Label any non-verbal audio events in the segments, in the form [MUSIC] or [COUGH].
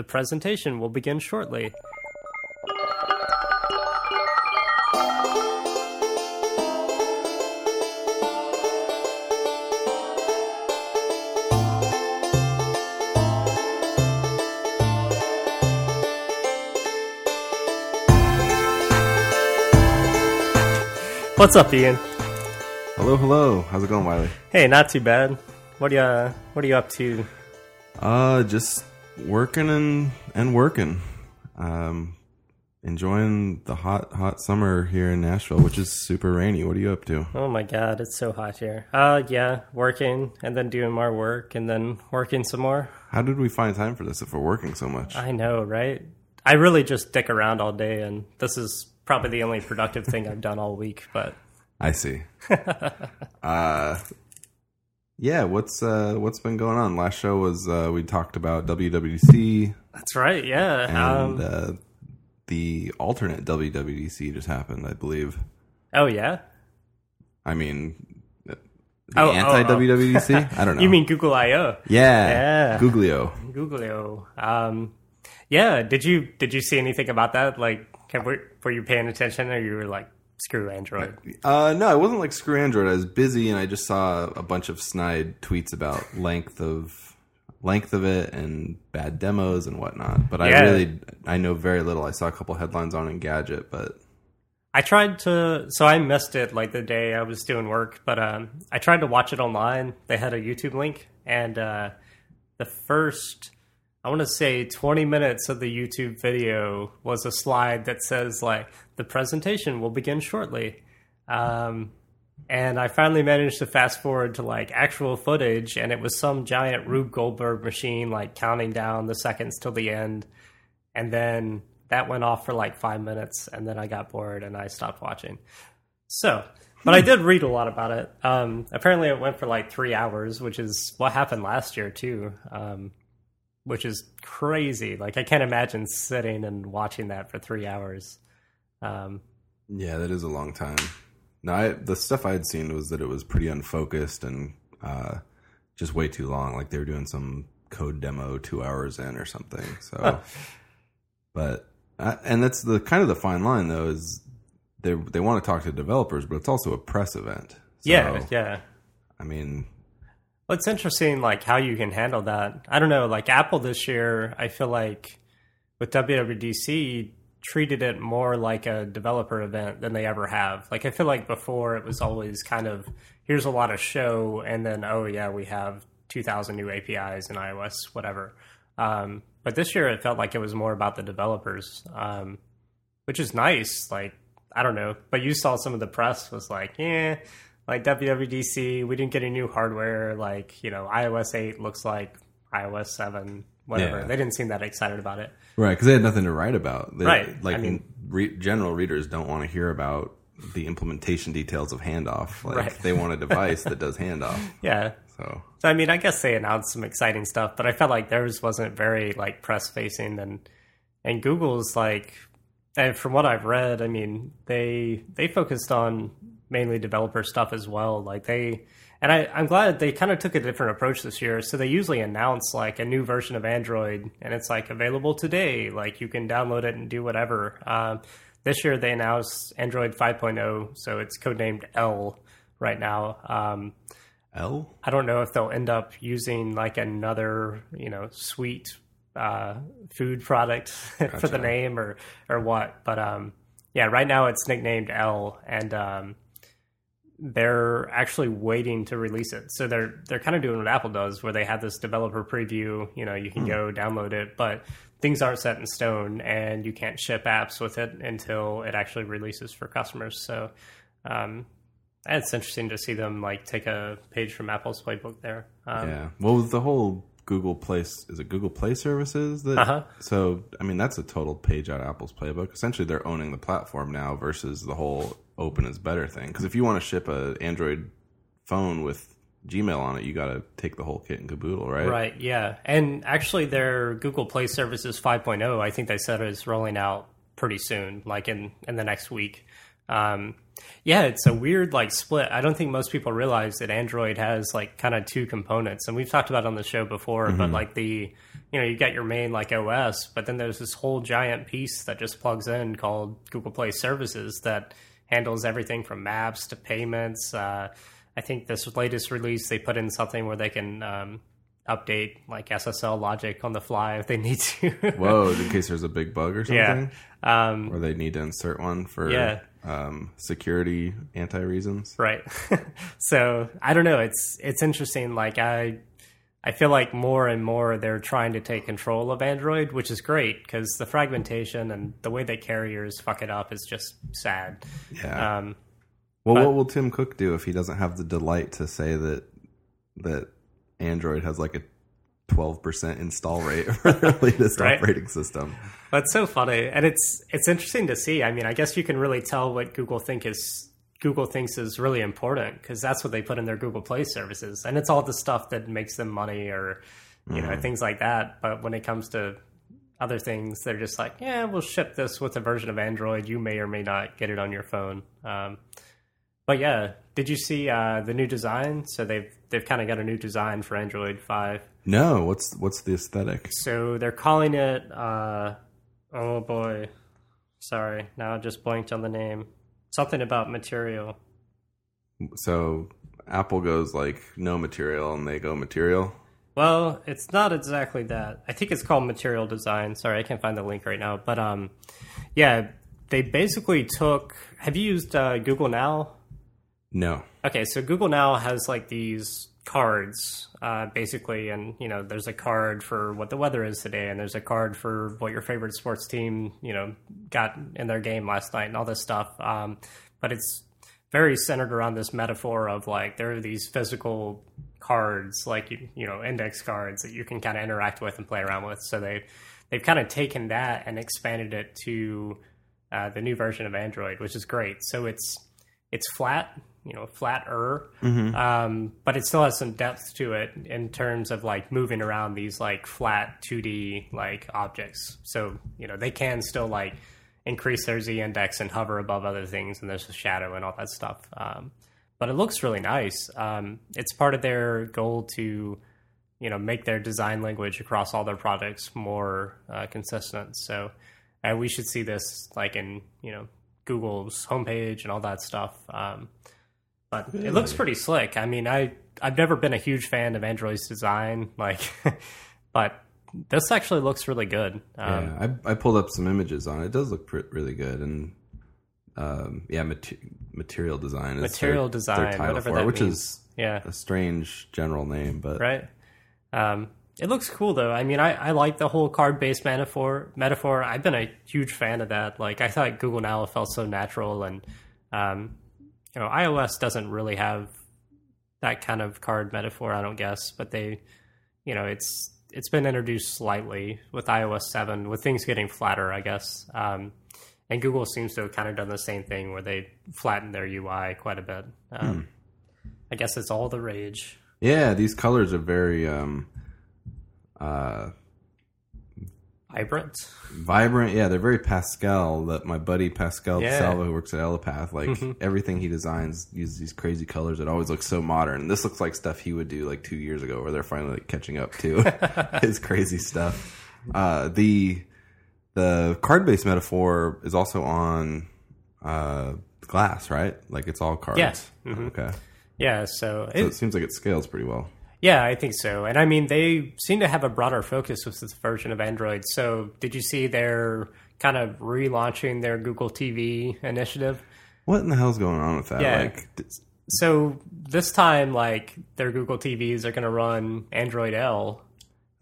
The presentation will begin shortly. What's up, Ian? Hello, hello. How's it going, Wiley? Hey, not too bad. What are you uh, What are you up to? Uh, just working and and working. Um, enjoying the hot hot summer here in Nashville, which is super rainy. What are you up to? Oh my god, it's so hot here. Uh, yeah, working and then doing more work and then working some more. How did we find time for this if we're working so much? I know, right? I really just dick around all day, and this is probably the only productive thing I've done all week. But I see. [LAUGHS] uh, yeah. What's uh what's been going on? Last show was uh we talked about WWDC that's right, yeah. and Um, uh, the alternate WWDC just happened, I believe. oh yeah, I mean, the Oh, oh, anti WWDC. [LAUGHS] I don't know. you mean Google I/O? Yeah. Yeah. Googlio. Googleo. Um, yeah. Did you Did you see anything about that? Like, can, were, were you paying attention, or you were like, screw Android? Uh, no, I wasn't like screw Android. I was busy and I just saw a bunch of snide tweets about length of length of it and bad demos and whatnot. But I really I know very little. I saw a couple headlines on Engadget, but I tried to, so I missed it like the day I was doing work, but um, I tried to watch it online. They had a YouTube link, and uh, the first, I want to say 20 minutes of the YouTube video was a slide that says, like, the presentation will begin shortly. Um, and I finally managed to fast forward to like actual footage, and it was some giant Rube Goldberg machine, like counting down the seconds till the end. And then that went off for like five minutes, and then I got bored and I stopped watching. So, but I did read a lot about it. Um, apparently, it went for like three hours, which is what happened last year too, um, which is crazy. Like I can't imagine sitting and watching that for three hours. Um, yeah, that is a long time. No, I, the stuff I had seen was that it was pretty unfocused and uh, just way too long. Like they were doing some code demo two hours in or something. So, [LAUGHS] but uh, and that's the kind of the fine line though is they they want to talk to developers, but it's also a press event. So, yeah, yeah. I mean, Well, it's interesting, like how you can handle that. I don't know, like Apple this year. I feel like with WWDC treated it more like a developer event than they ever have. Like I feel like before it was always kind of here's a lot of show, and then oh yeah, we have 2,000 new APIs in iOS, whatever. Um, but this year it felt like it was more about the developers, um, which is nice. Like I don't know, but you saw some of the press was like, yeah, like WWDC, we didn't get any new hardware. Like you know, iOS 8 looks like iOS 7, whatever. Yeah. They didn't seem that excited about it. right? Because they had nothing to write about. They, Right. Like I mean- re- general readers don't want to hear about the implementation details of handoff. Like Right. they want a [LAUGHS] device that does handoff. Yeah. So So I mean, I guess they announced some exciting stuff, but I felt like theirs wasn't very like press facing, and and Google's like, and from what I've read, I mean, they they focused on mainly developer stuff as well. Like they, and I I'm glad they kind of took a different approach this year. So they usually announce like a new version of Android, and it's like available today. Like you can download it and do whatever. Um, this year they announced Android 5.0, so it's codenamed L right now. Um, L. I don't know if they'll end up using like another, you know, sweet uh, food product [LAUGHS] for the name or or what. But um, yeah, right now it's nicknamed L, and um, they're actually waiting to release it. So they're they're kind of doing what Apple does, where they have this developer preview. You know, you can go download it, but things aren't set in stone, and you can't ship apps with it until it actually releases for customers. So. Um, it's interesting to see them like take a page from Apple's playbook there. Um, Yeah. Well, the whole Google Play is it Google Play services that? Uh-huh. So I mean, that's a total page out of Apple's playbook. Essentially, they're owning the platform now versus the whole open is better thing. Because if you want to ship a Android phone with Gmail on it, you got to take the whole kit and caboodle, right? Right, yeah. And actually, their Google Play Services 5.0, I think they said is rolling out pretty soon, like in, in the next week. Um, yeah, it's a weird like split. I don't think most people realize that Android has like kind of two components, and we've talked about on the show before. Mm-hmm. But like the, you know, you got your main like OS, but then there's this whole giant piece that just plugs in called Google Play Services that handles everything from maps to payments. Uh, I think this latest release they put in something where they can um, update like SSL logic on the fly if they need to. [LAUGHS] Whoa, in case there's a big bug or yeah. something, Um, or they need to insert one for Yeah. Um, security anti reasons. right [LAUGHS] so i don't know it's it's interesting like i i feel like more and more they're trying to take control of android which is great because the fragmentation and the way that carriers fuck it up is just sad Yeah. um well, but- what will Tim Cook do if he doesn't have the delight to say that that Android has like a twelve percent install rate [LAUGHS] for their latest Right. operating system? that's so funny. And it's it's interesting to see. I mean i guess you can really tell what google think is google thinks is really important because that's what they put in their google play services. And it's all the stuff that makes them money or you know things like that. But when it comes to other things they're just like yeah we'll ship this with a version of android. You may or may not get it on your phone. Um, but yeah did you see uh, the new design? So they've they've kind of got a new design for android 5 No, what's what's the aesthetic? so they're calling it uh oh boy sorry now i just blanked on the name. Something about material. So Apple goes like no material, and they go material. well it's not exactly that. I think it's called material design. Sorry i can't find the link right now. But um yeah they basically took have you used uh, google now? No. Okay, so Google now has like these cards, uh, basically, and you know, there's a card for what the weather is today, and there's a card for what your favorite sports team, you know, got in their game last night, and all this stuff. Um, but it's very centered around this metaphor of like there are these physical cards, like you, you know, index cards that you can kind of interact with and play around with. So they they've kind of taken that and expanded it to uh, the new version of Android, which is great. So it's it's flat, you know, flatter, um, but it still has some depth to it in terms of like moving around these like flat 2D like objects. So you know they can still like increase their z index and hover above other things, and there's a shadow and all that stuff. Um, but it looks really nice. Um, it's part of their goal to you know make their design language across all their products more uh, consistent. So uh, we should see this like in you know Google's homepage and all that stuff. Um, but it looks pretty slick. I mean, I I've never been a huge fan of Android's design, [LAUGHS] like, but this actually looks really good. Um, yeah, I, I pulled up some images on it. It does look pr- really good, and um, yeah, mate- material design is Material their, design, their title for it, which means. is yeah, a strange general name, but right. Um, it looks cool though. I mean, I, I like the whole card based metaphor. Metaphor. I've been a huge fan of that. Like, I thought Google Now felt so natural, and um, you know, iOS doesn't really have that kind of card metaphor. I don't guess, but they, you know, it's it's been introduced slightly with iOS seven, with things getting flatter, I guess. Um, and Google seems to have kind of done the same thing where they flattened their UI quite a bit. Um, I guess it's all the rage. yeah, these colors are very um, uh, Vibrant. vibrant. Yeah, they're very Pascal. That my buddy Pascal Yeah. Salva, who works at Elapath, like Mm-hmm. everything he designs uses these crazy colors. It always looks so modern. This looks like stuff he would do like two years ago, where they're finally like, catching up to [LAUGHS] his crazy stuff. Uh, the the card based metaphor is also on uh, glass, right? Like it's all cards. Yeah. Mhm. Okay. Yeah, so, So it, it seems like it scales pretty well. Yeah, I think so. And I mean, they seem to have a broader focus with this version of Android. So, did you see they're kind of relaunching their Google TV initiative? What in the hell's going on with that? Yeah. Like, So this time, like their Google TVs are going to run Android L.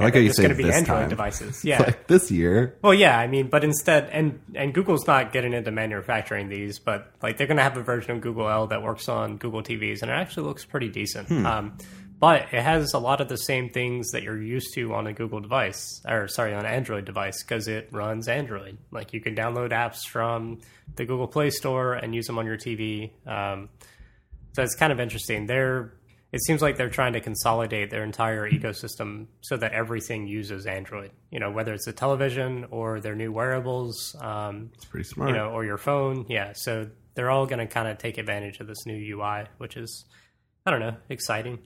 I like how you It's say going to be Android time. devices. [LAUGHS] Yeah. like this year. Well, yeah, I mean, but instead, and and Google's not getting into manufacturing these, but like they're going to have a version of Google L that works on Google TVs, and it actually looks pretty decent. Hmm. Um, but it has a lot of the same things that you're used to on a Google device, or sorry, on an Android device, because it runs Android. Like you can download apps from the Google Play Store and use them on your TV. Um, so it's kind of interesting. They're it seems like they're trying to consolidate their entire ecosystem so that everything uses Android. You know, whether it's a television or their new wearables, um, It's pretty smart. you know, or your phone. Yeah, so they're all going to kind of take advantage of this new UI, which is I don't know, exciting.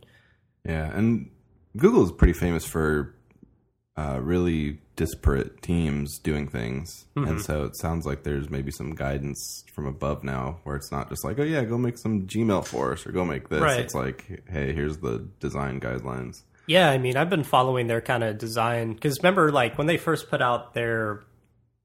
Yeah, and Google is pretty famous for uh, really disparate teams doing things, Mm-hmm. and so it sounds like there's maybe some guidance from above now, where it's not just like, oh yeah, go make some Gmail for us or go make this. Right. It's like, hey, here's the design guidelines. Yeah, I mean, I've been following their kind of design because remember, like when they first put out their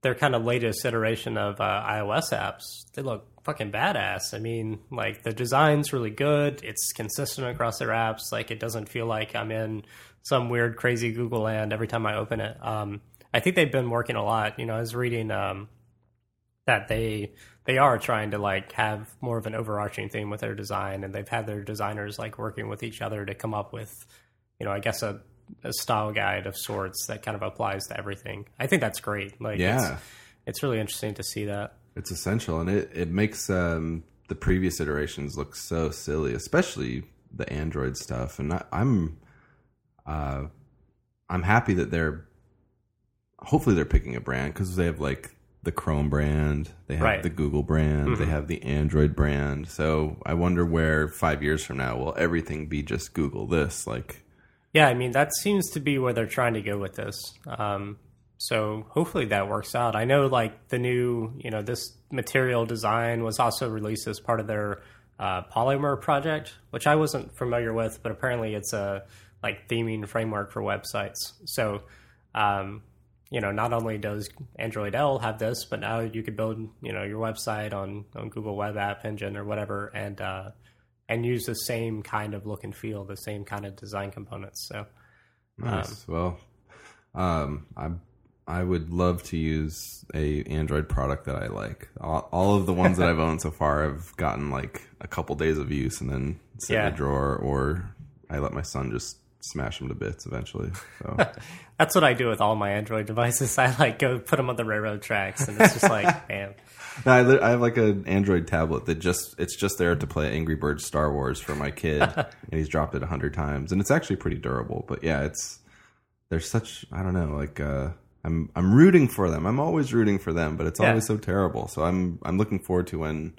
their kind of latest iteration of uh, iOS apps, they look fucking badass. I mean, like the design's really good. It's consistent across their apps. Like it doesn't feel like I'm in some weird, crazy Google land every time I open it. Um, I think they've been working a lot. You know, I was reading um, that they they are trying to like have more of an overarching theme with their design, and they've had their designers like working with each other to come up with, you know, I guess a, a style guide of sorts that kind of applies to everything. I think that's great. Like, Yeah. it's, it's really interesting to see that. It's essential, and it it makes um, the previous iterations look so silly, especially the Android stuff. And I, I'm uh, I'm happy that they're hopefully they're picking a brand because they have like the Chrome brand, they have Right. the Google brand, they have the Android brand. So I wonder where five years from now will everything be just Google this like. Yeah, I mean that seems to be where they're trying to go with this. Um, so hopefully that works out. I know like the new, you know, this material design was also released as part of their uh, Polymer project, which I wasn't familiar with, but apparently it's a like theming framework for websites. So, um, you know, not only does Android L have this, but now you could build, you know, your website on on Google Web App Engine or whatever, and uh, and use the same kind of look and feel, the same kind of design components. So, Nice. well, um, I I would love to use a Android product that I like. All, all of the ones that I've [LAUGHS] owned so far I've gotten like a couple days of use and then sit in Yeah. a drawer, or I let my son just smash them to bits eventually. So [LAUGHS] That's what I do with all my Android devices. [LAUGHS] I like go put them on the railroad tracks, and it's just like, [LAUGHS] man, No, I, I have like an Android tablet that just it's just there to play Angry Birds Star Wars for my kid, and he's dropped it a hundred times, and it's actually pretty durable. But yeah, it's there's such I don't know like uh, I'm I'm rooting for them. I'm always rooting for them, but it's Yeah. always so terrible. So I'm I'm looking forward to when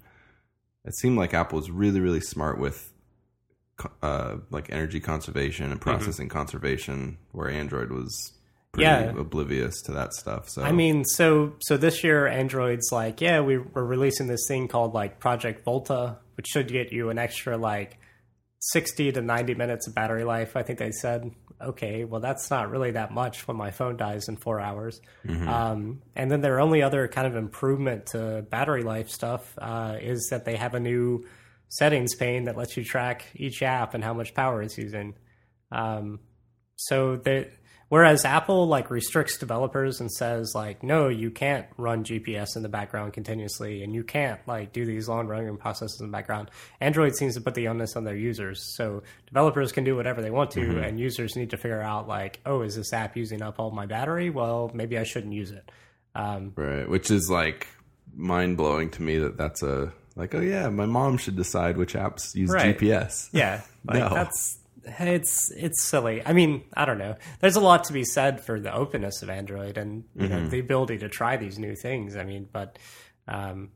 it seemed like Apple was really really smart with uh, like energy conservation and processing conservation, where Android was pretty Yeah. oblivious to that stuff. So I mean, so so this year Android's like, yeah, we, we're releasing this thing called like Project Volta, which should get you an extra like sixty to ninety minutes of battery life. I think they said, okay, well that's not really that much when my phone dies in four hours. Um, and then their only other kind of improvement to battery life stuff uh, is that they have a new settings pane that lets you track each app and how much power it's using. Um, so that whereas Apple like restricts developers and says like, no, you can't run GPS in the background continuously, and you can't like do these long running processes in the background. Android seems to put the onus on their users, so developers can do whatever they want to, and users need to figure out like, oh, is this app using up all my battery? Well, maybe I shouldn't use it. Um, Right, which is like mind blowing to me that that's a like oh yeah, my mom should decide which apps use Right. GPS. Yeah, like [LAUGHS] No. that's it's it's silly. I mean, I don't know. There's a lot to be said for the openness of Android and you Mm-hmm. know the ability to try these new things. I mean, but um,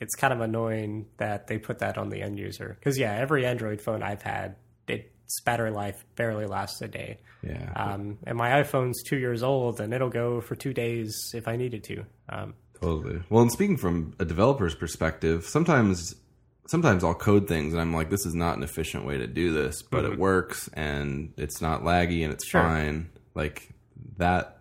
it's kind of annoying that they put that on the end user because yeah, every Android phone I've had, its battery life barely lasts a day. Yeah, Um, and my iPhone's two years old, and it'll go for two days if I needed to. Um, totally. Well, and speaking from a developer's perspective, sometimes sometimes I'll code things and I'm like, this is not an efficient way to do this, but it mm-hmm. works and it's not laggy and it's Sure. fine. Like that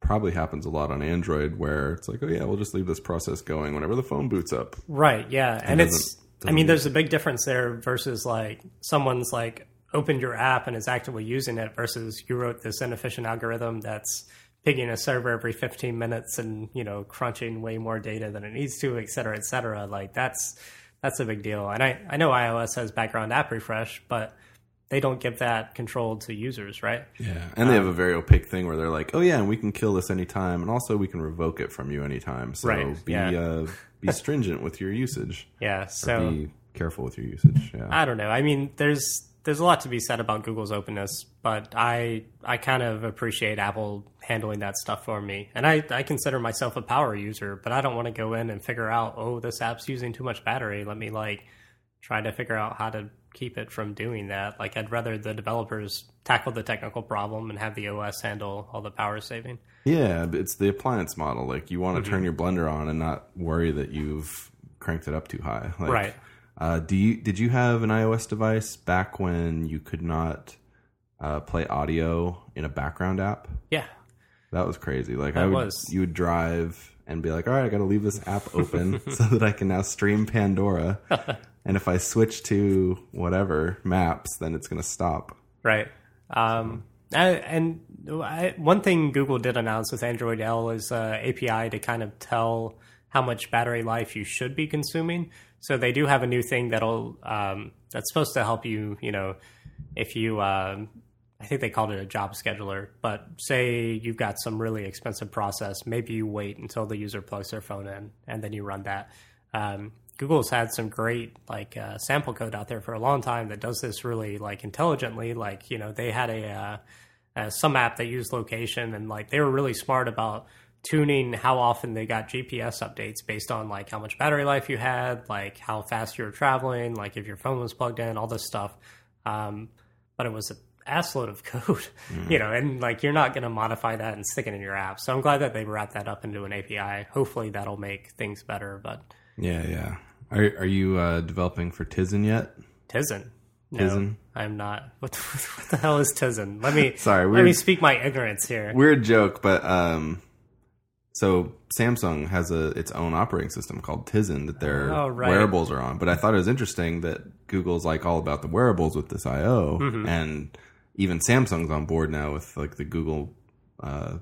probably happens a lot on Android where it's like, oh yeah, we'll just leave this process going whenever the phone boots up. Right. Yeah, and doesn't- it's. I doesn't mean, there's a big difference there versus like someone's like opened your app and is actively using it versus you wrote this inefficient algorithm that's pinging a server every 15 minutes and you know crunching way more data than it needs to, et cetera, et cetera. Like that's that's a big deal. And I I know iOS has background app refresh, but they don't give that control to users, right? Yeah, and they have a very opaque thing where they're like, "Oh yeah, and we can kill this anytime, and also we can revoke it from you anytime." So Right, be yeah. uh, be stringent with your usage. [LAUGHS] Yeah. So be careful with your usage. Yeah, I don't know. I mean, there's there's a lot to be said about Google's openness, but I I kind of appreciate Apple handling that stuff for me. And I, I consider myself a power user, but I don't want to go in and figure out, oh, this app's using too much battery. Let me like try to figure out how to keep it from doing that. Like I'd rather the developers tackle the technical problem and have the OS handle all the power saving. Yeah, it's the appliance model. Like you want to mm-hmm. turn your blender on and not worry that you've cranked it up too high. Like, Right. Uh, do you did you have an iOS device back when you could not uh, play audio in a background app? Yeah. That was crazy. Like I would, was. you would drive and be like, "All right, I got to leave this app open [LAUGHS] so that I can now stream Pandora." [LAUGHS] and if I switch to whatever maps, then it's going to stop. Right. Um, I, and I, one thing Google did announce with Android L is uh, API to kind of tell how much battery life you should be consuming. So they do have a new thing that'll um, that's supposed to help you. You know, if you, um, I think they called it a job scheduler. But say you've got some really expensive process, maybe you wait until the user plugs their phone in and then you run that. Um, Google's had some great like uh, sample code out there for a long time that does this really like intelligently. Like you know they had a uh, uh, some app that used location and like they were really smart about tuning how often they got GPS updates based on like how much battery life you had, like how fast you were traveling, like if your phone was plugged in, all this stuff. Um, but it was an assload of [LAUGHS] code, you know, and like you're not going to modify that and stick it in your app. So I'm glad that they wrapped that up into an API. Hopefully that'll make things better. But Yeah, yeah. Are are you uh, developing for Tizen yet? Tizen. No, Tizen? I'm not. [LAUGHS] What the, what the hell is Tizen? Let me [LAUGHS] Sorry, let me speak my ignorance here. Weird joke, but um, so Samsung has a its own operating system called Tizen that their Oh, right. wearables are on. But I thought it was interesting that Google's like all about the wearables with this I/O, Mm-hmm. and even Samsung's on board now with like the Google uh,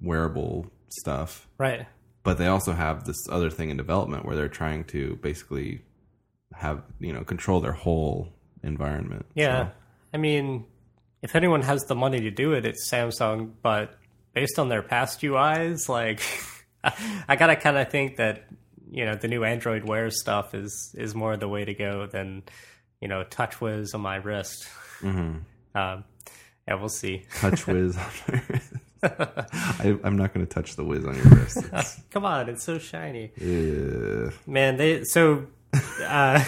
wearable stuff. Right. But they also have this other thing in development where they're trying to basically have you know control their whole environment. Yeah. So, I mean, if anyone has the money to do it, it's Samsung. But based on their past UIs, like, [LAUGHS] I gotta kind of think that you know the new Android Wear stuff is is more the way to go than you know TouchWiz on my wrist. Mm-hmm. [LAUGHS] Um, yeah, we'll see. touch [LAUGHS] whiz. on your wrist. I, I'm not going to touch the whiz on your wrist. It's, Come on, it's so shiny. uh, Man, they so. Uh,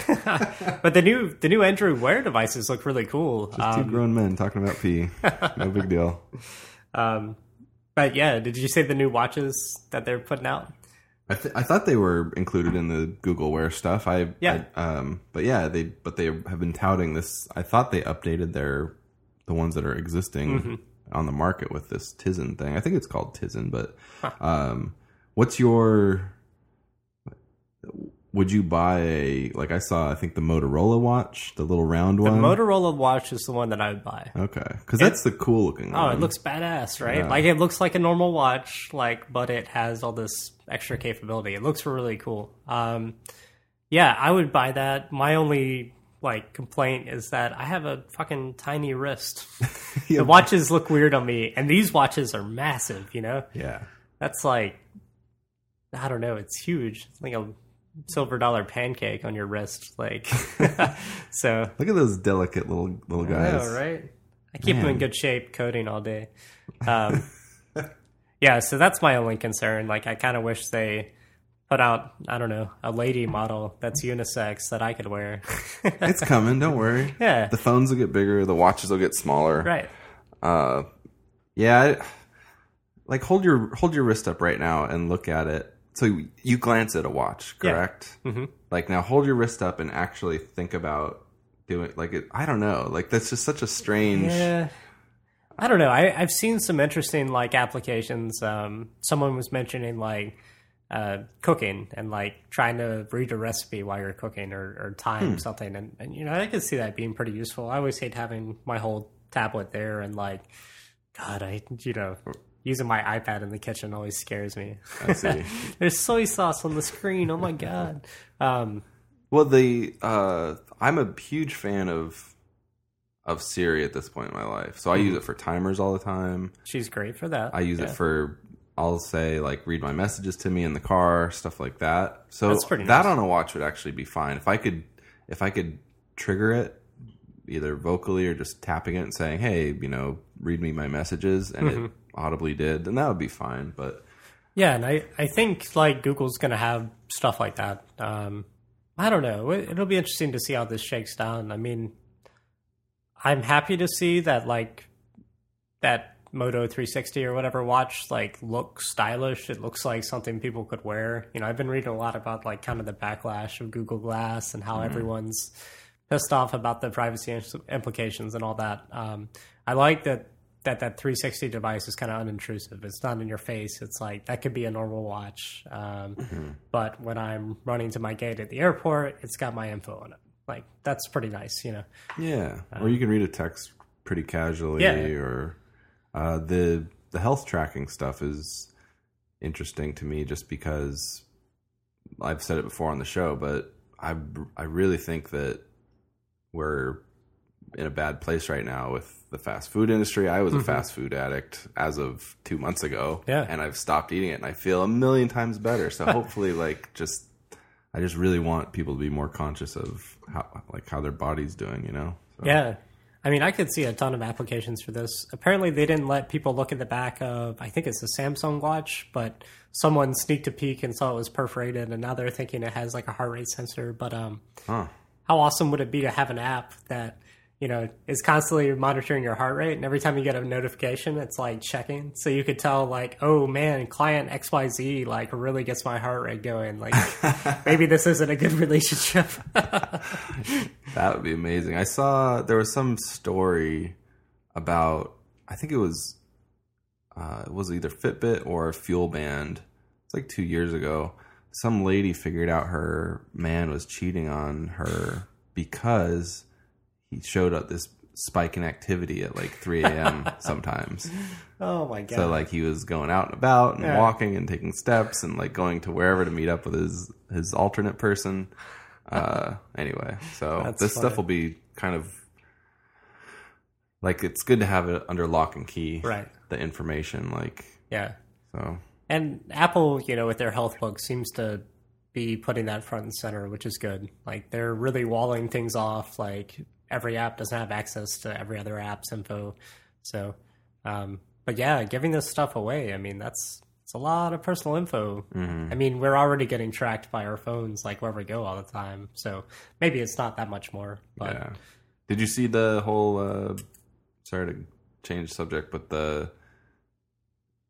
but the new the new Android Wear devices look really cool. Just Um, two grown men talking about pee. No big deal. um, but yeah, did you say the new watches that they're putting out? I, th- I thought they were included in the Google Wear stuff. I Yeah. I, um, but yeah, they but they have been touting this. I thought they updated their the ones that are existing Mm-hmm. on the market with this Tizen thing. I think it's called Tizen. But um, what's your? Would you buy a like I saw? I think the Motorola watch, the little round one. The. Motorola watch is the one that I would buy. okay, because that's the cool looking. Oh, one. it looks badass, right? Yeah. Like it looks like a normal watch, like but it has all this extra capability. It looks really cool. Um, yeah, I would buy that. My only like complaint is that I have a fucking tiny wrist. [LAUGHS] Yeah. The watches look weird on me, and these watches are massive. You know, Yeah. that's like I don't know. It's huge. It's like a silver dollar pancake on your wrist. Like [LAUGHS] so. Look at those delicate little little I guys. know, right? I keep them in good shape, coding all day. Um, [LAUGHS] yeah, so that's my only concern. Like, I kind of wish they put out, I don't know, a lady model that's unisex that I could wear. [LAUGHS] It's coming. Don't worry. Yeah. The phones will get bigger. The watches will get smaller. right. Uh, yeah. I, like hold your hold your wrist up right now and look at it. So you glance at a watch, Yeah. correct? hmm Like now, hold your wrist up and actually think about doing like it. I don't know. Like that's just such a strange. Yeah. I don't know. I, I've seen some interesting like applications. Um, someone was mentioning like uh, cooking and like trying to read a recipe while you're cooking or, or time something, and, and you know I could see that being pretty useful. I always hate having my whole tablet there and like, God, I you know using my iPad in the kitchen always scares me. I see. [LAUGHS] There's soy sauce on the screen. Oh my god. Um, Well, the uh, I'm a huge fan of of Siri at this point in my life. So I use it for timers all the time. she's great for that. I use Yeah. it for I'll say like read my messages to me in the car, stuff like that. So that on a watch would actually be fine if I could if I could trigger it either vocally or just tapping it and saying, "Hey, you know, read me my messages," and it audibly did, then that would be fine. But Yeah, and I, I think like Google's going to have stuff like that. Um, I don't know. It, it'll be interesting to see how this shakes down. I mean, I'm happy to see that like that Moto 360 or whatever watch like looks stylish. It looks like something people could wear. You know, I've been reading a lot about like kind of the backlash of Google Glass and how everyone's pissed off about the privacy implications and all that. Um, I like that that that 360 device is kind of unintrusive. It's not in your face. It's like that could be a normal watch. Um, But when I'm running to my gate at the airport, it's got my info on it. Like that's pretty nice, you know. yeah, or you can read a text pretty casually, Yeah. or uh, the the health tracking stuff is interesting to me, just because I've said it before on the show, but I I really think that we're in a bad place right now with the fast food industry. I was a fast food addict as of two months ago, Yeah. and I've stopped eating it, and I feel a million times better. So [LAUGHS] hopefully, like, just I just really want people to be more conscious of how like how their body's doing. You know? So, Yeah. I mean, I could see a ton of applications for this. Apparently, they didn't let people look at the back of, I think it's a Samsung watch, but someone sneaked a peek and saw it was perforated, and now they're thinking it has like a heart rate sensor. But um, Huh. how awesome would it be to have an app that you know is constantly monitoring your heart rate and every time you get a notification it's like checking so you could tell like oh man client xyz like really gets my heart rate going like [LAUGHS] maybe this isn't a good relationship [LAUGHS] That would be amazing. I saw there was some story about I think it was uh, it was either Fitbit or FuelBand. It's like two years ago. Some lady figured out her man was cheating on her because he showed up this spike in activity at like 3 a.m. [LAUGHS] sometimes. oh my god So like he was going out and about and Yeah. walking and taking steps and like going to wherever to meet up with his his alternate person. [LAUGHS] Uh, anyway, so That's this funny. stuff will be kind of like it's good to have it under lock and key, Right. The information, like yeah so. and apple you know with their health book seems to be putting that front and center which is good like they're really walling things off like every app doesn't have access to every other app's info so um but yeah giving this stuff away i mean that's it's a lot of personal info i mean we're already getting tracked by our phones like wherever we go all the time so maybe it's not that much more but Yeah. Did you see the whole? Uh, sorry to change subject, but the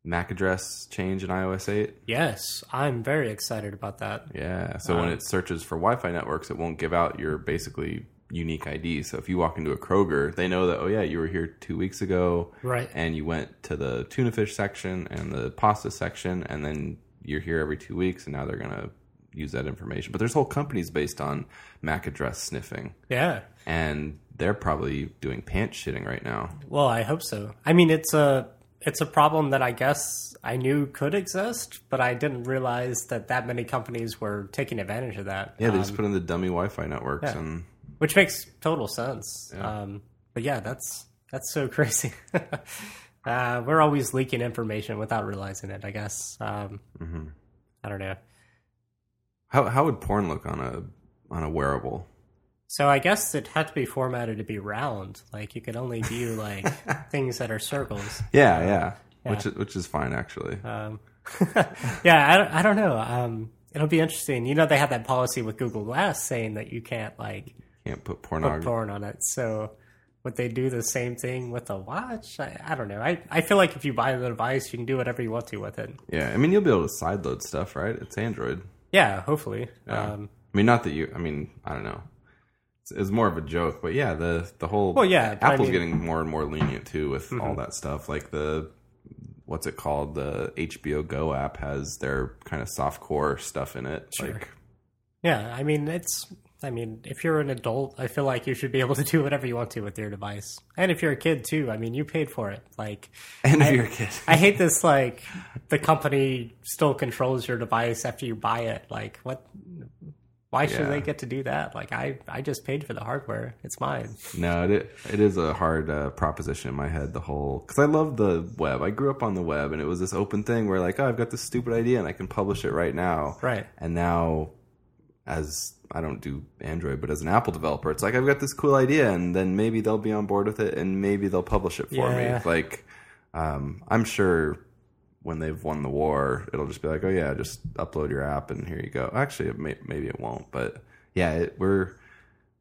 MAC address change in iOS eight. yes i'm very excited about that Yeah. So when Um, it searches for Wi-Fi networks, it won't give out your basically unique ID. So if you walk into a Kroger, they know that oh yeah, you were here two weeks ago, right and you went to the tuna fish section and the pasta section, and then you're here every two weeks, and now they're gonna use that information. But there's whole companies based on MAC address sniffing, yeah and they're probably doing pants shitting right now. Well, I hope so. I mean, it's a it's a problem that I guess I knew could exist, but I didn't realize that that many companies were taking advantage of that. Yeah, they Um, just put in the dummy Wi-Fi networks, yeah. and which makes total sense. Um, but yeah, that's that's so [LAUGHS] crazy. uh, we're always leaking information without realizing it. I guess. Um, Mm-hmm. I don't know. how how would porn look on a on a wearable? So I guess it had to be formatted to be round. Like you could only view like [LAUGHS] things that are circles. Yeah, yeah, which is, which is fine actually. Um, [LAUGHS] yeah, I, don't- I don't know. Um, it'll be interesting. You know, they have that policy with Google Glass saying that you can't like Can't put put pornography. porn on it. So would they do the same thing with a watch? I, I don't know. I, I feel like if you buy the device, you can do whatever you want to with it. Yeah, I mean you'll be able to sideload stuff, right? It's Android. Yeah, hopefully. Yeah. Um, I mean, not that you. I mean, I don't know. It's, it's more of a joke, but yeah, the the whole. Well, yeah, but I Apple's mean- Mm-hmm. getting more and more lenient too with all that stuff. Like the what's it called? The HBO Go app has their kind of soft core stuff in it. Sure. Like, yeah, I mean, it's. I mean, if you're an adult, I feel like you should be able to do whatever you want to with your device. And if you're a kid too, I mean, you paid for it. Like, and if I- you're a kid, I hate this like the company still controls your device after you buy it. Like what why should Yeah. they get to do that? Like I I just paid for the hardware. It's mine. no, it it is a hard uh, proposition in my head. The whole because I love the web. I grew up on the web, and it was this open thing where like, oh, I've got this stupid idea, and I can publish it right now. Right. And now, as I don't do Android, but as an Apple developer, it's like I've got this cool idea, and then maybe they'll be on board with it, and maybe they'll publish it for Yeah. me. Like, um, I'm sure when they've won the war, it'll just be like, oh yeah, just upload your app, and here you go. Actually, it may, maybe it won't, but yeah, it, we're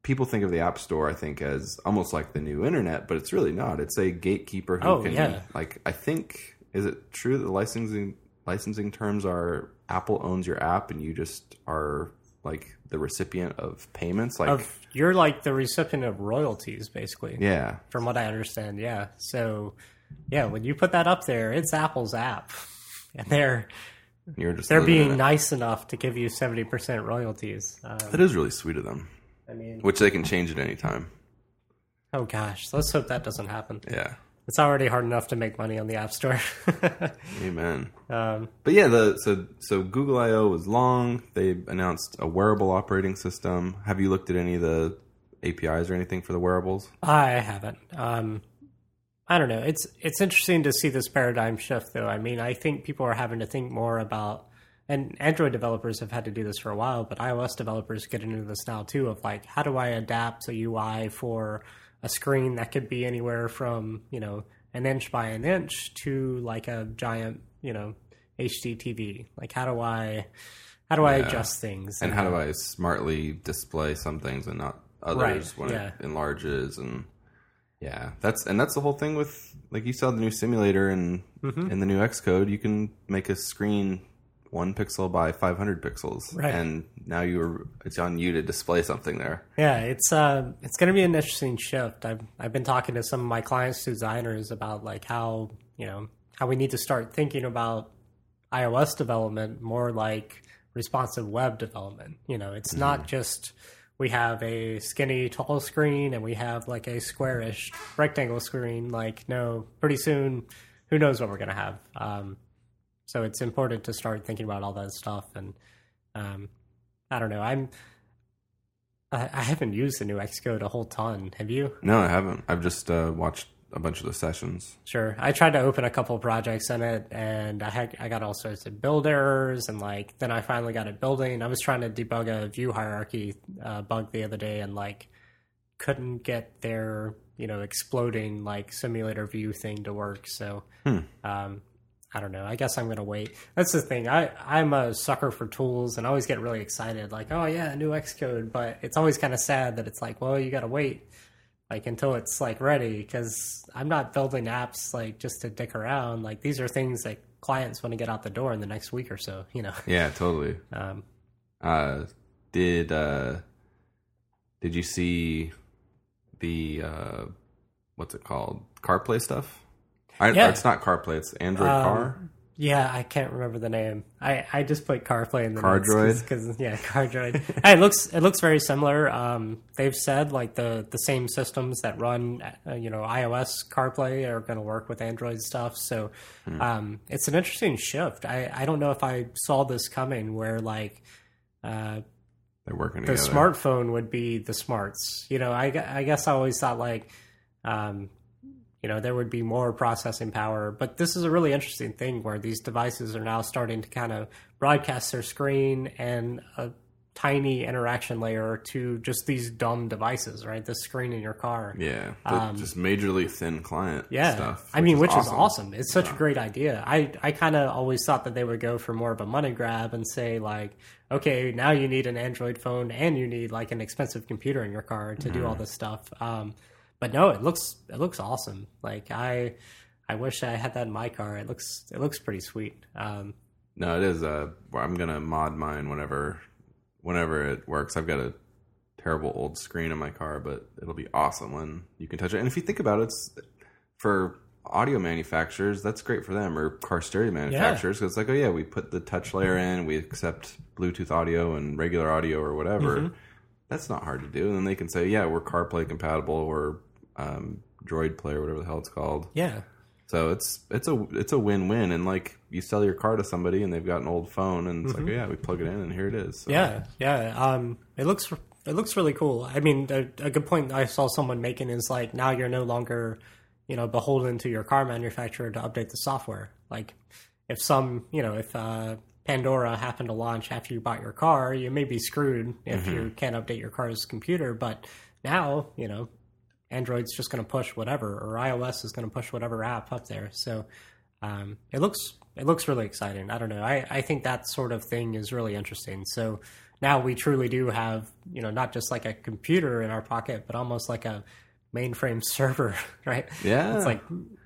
people think of the App Store, I think, as almost like the new internet, but it's really not. It's a gatekeeper who Oh, can, yeah. like, I think, is it true that the licensing licensing terms are Apple owns your app and you just are like the recipient of payments? Like, Of you're like the recipient of royalties, basically. yeah, From what I understand, yeah. So, yeah, when you put that up there, it's Apple's app, and they're you're just they're being nice enough to give you seventy percent royalties. Um, That is really sweet of them, I mean, which they can change at any time. oh gosh, let's hope that doesn't happen. Yeah, It's already hard enough to make money on the App Store. [LAUGHS] amen. um, But yeah, the so so Google I/O was long. They announced a wearable operating system. Have you looked at any of the APIs or anything for the wearables? I haven't. Um, I don't know. It's it's interesting to see this paradigm shift, though. I mean, I think people are having to think more about, and Android developers have had to do this for a while, but iOS developers get into this now too. Of like, how do I adapt a UI for a screen that could be anywhere from you know an inch by an inch to like a giant you know HD TV? Like, how do I how do I adjust things? And how do I smartly display some things and not others Right, when yeah. it enlarges and yeah, that's and that's the whole thing with like you saw the new simulator and Mm-hmm. in the new Xcode, you can make a screen one pixel by 500 pixels, Right. and now you're it's on you to display something there. Yeah, it's uh, it's going to be an interesting shift. I've I've been talking to some of my clients, designers, about like how you know how we need to start thinking about iOS development more like responsive web development. You know, it's not just we have a skinny tall screen and we have like a squarish rectangle screen. Like, no, pretty soon, who knows what we're going to have. Um, so it's important to start thinking about all that stuff. And um, I don't know, I'm. I I haven't used the new Xcode a whole ton. Have you? No, I haven't. I've just uh, watched a bunch of the sessions. Sure. I tried to open a couple projects in it, and I had I got all sorts of build errors, and like then I finally got it building. I was trying to debug a view hierarchy uh, bug the other day, and like couldn't get their you know exploding like simulator view thing to work. So um, I don't know. I guess I'm gonna wait. That's the thing. I I'm a sucker for tools, and I always get really excited. Like, oh yeah, new Xcode, but it's always kind of sad that it's like, well, you got to wait like until it's like ready because I'm not building apps like just to dick around. Like these are things that clients want to get out the door in the next week or so. You know. Yeah, totally. Um, Uh, did uh, did you see the uh, what's it called CarPlay stuff? I, Yeah. It's not CarPlay. It's Android Um, Car. yeah, I can't remember the name. I, I just put CarPlay in the CarDroid? because yeah, [LAUGHS] CarDroid. Hey, it looks it looks very similar. Um, they've said like the the same systems that run uh, you know iOS CarPlay are going to work with Android stuff. So um, it's an interesting shift. I I don't know if I saw this coming where like. Uh, They're working the together. smartphone would be the smarts. You know, I, I guess I always thought like, um, you know, there would be more processing power. But this is a really interesting thing where these devices are now starting to kind of broadcast their screen and a tiny interaction layer to just these dumb devices, right? The screen in your car. Yeah, the, just majorly thin client Um, Yeah, stuff. I mean, which awesome. is awesome. It's such a great idea. I I kind of always thought that they would go for more of a money grab and say like, okay, now you need an Android phone and you need like an expensive computer in your car to do all Mm-hmm. this stuff. Um, but no, it looks it looks awesome. Like I I wish I had that in my car. It looks it looks pretty sweet. Um, No, it is. Uh, I'm gonna mod mine whenever, whenever it works. I've got a terrible old screen in my car, but it'll be awesome when you can touch it. And if you think about it, it's for audio manufacturers, that's great for them, or car stereo manufacturers, because it's like, oh yeah, we put the touch layer in, we accept Bluetooth audio and regular audio or whatever. Mm-hmm. That's not hard to do. And then they can say, yeah, we're CarPlay compatible or um, Droid Play or whatever the hell it's called. yeah, So it's it's a it's a win win, and like you sell your car to somebody, and they've got an old phone, and it's like, oh, yeah, we plug it in, and here it is. So, Yeah, yeah. Um, it looks it looks really cool. I mean, a, a good point I saw someone making is like now you're no longer, you know, beholden to your car manufacturer to update the software. Like, if some, you know, if uh, Pandora happened to launch after you bought your car, you may be screwed if you can't update your car's computer. But now, you know, Android's just going to push whatever, or iOS is going to push whatever app up there. So um, it looks it looks really exciting. I don't know. I, I think that sort of thing is really interesting. So now we truly do have, you know, not just like a computer in our pocket, but almost like a mainframe [LAUGHS] server, right? Yeah. It's like,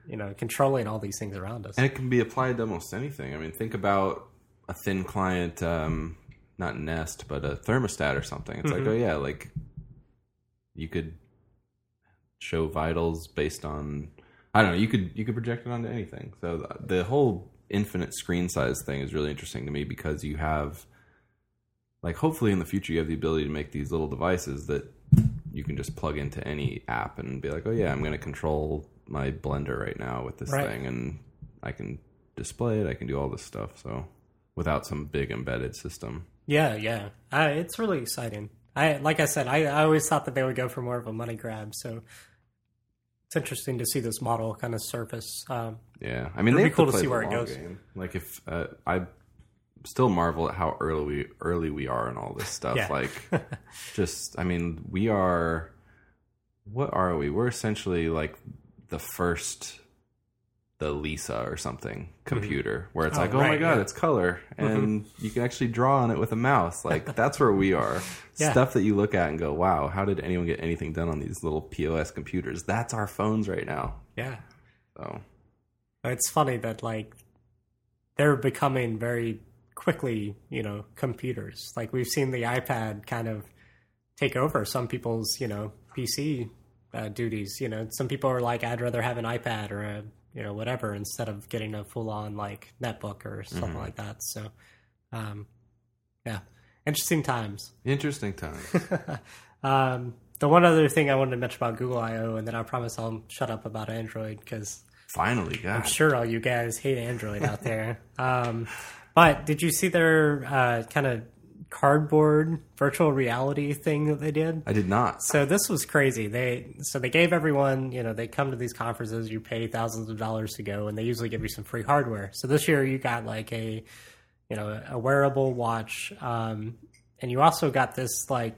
you know, controlling all these things around us. And it can be applied to almost anything. I mean, think about a thin client, um, not Nest, but a thermostat or something. It's like, oh yeah, like you could show vitals based on I don't know. You could you could project it onto anything. So the, whole infinite screen size thing is really interesting to me because you have like hopefully in the future you have the ability to make these little devices that you can just plug into any app and be like, oh yeah, I'm going to control my blender right now with this Right. thing, and I can display it. I can do all this stuff. So without some big embedded system. Yeah, yeah. Uh, it's really exciting. I like I said, I, I always thought that they would go for more of a money grab. So it's interesting to see this model kind of surface. Um, Yeah, I mean, It'd they be cool to play see where it goes. game. Like if uh, I still marvel at how early we early we are in all this stuff. Yeah. Like, [LAUGHS] just I mean, we are. What are we? We're essentially like the first, the Lisa or something computer, where it's Oh, like, oh my god, yeah. Mm-hmm. it's color, and you can actually draw on it with a mouse. Like that's where we are. [LAUGHS] Yeah. Stuff that you look at and go, wow, how did anyone get anything done on these little POS computers? That's our phones right now. yeah. So It's funny that like they're becoming very quickly, you know, computers. Like we've seen the iPad kind of take over some people's, you know, PC uh, duties. You know, some people are like, I'd rather have an iPad or a, you know, whatever instead of getting a full on like netbook or something like that. So, um, yeah, interesting times. interesting time. [LAUGHS] um, the one other thing I wanted to mention about Google I/O, and then I promise I'll shut up about Android because Finally, God. I'm sure all you guys hate Android out there. [LAUGHS] um, but did you see their uh, kind of cardboard virtual reality thing that they did? I did not. So this was crazy. They so they gave everyone, you know, they come to these conferences, you pay thousands of dollars to go, and they usually give you some free hardware. So this year you got like a, you know, a wearable watch, um, and you also got this like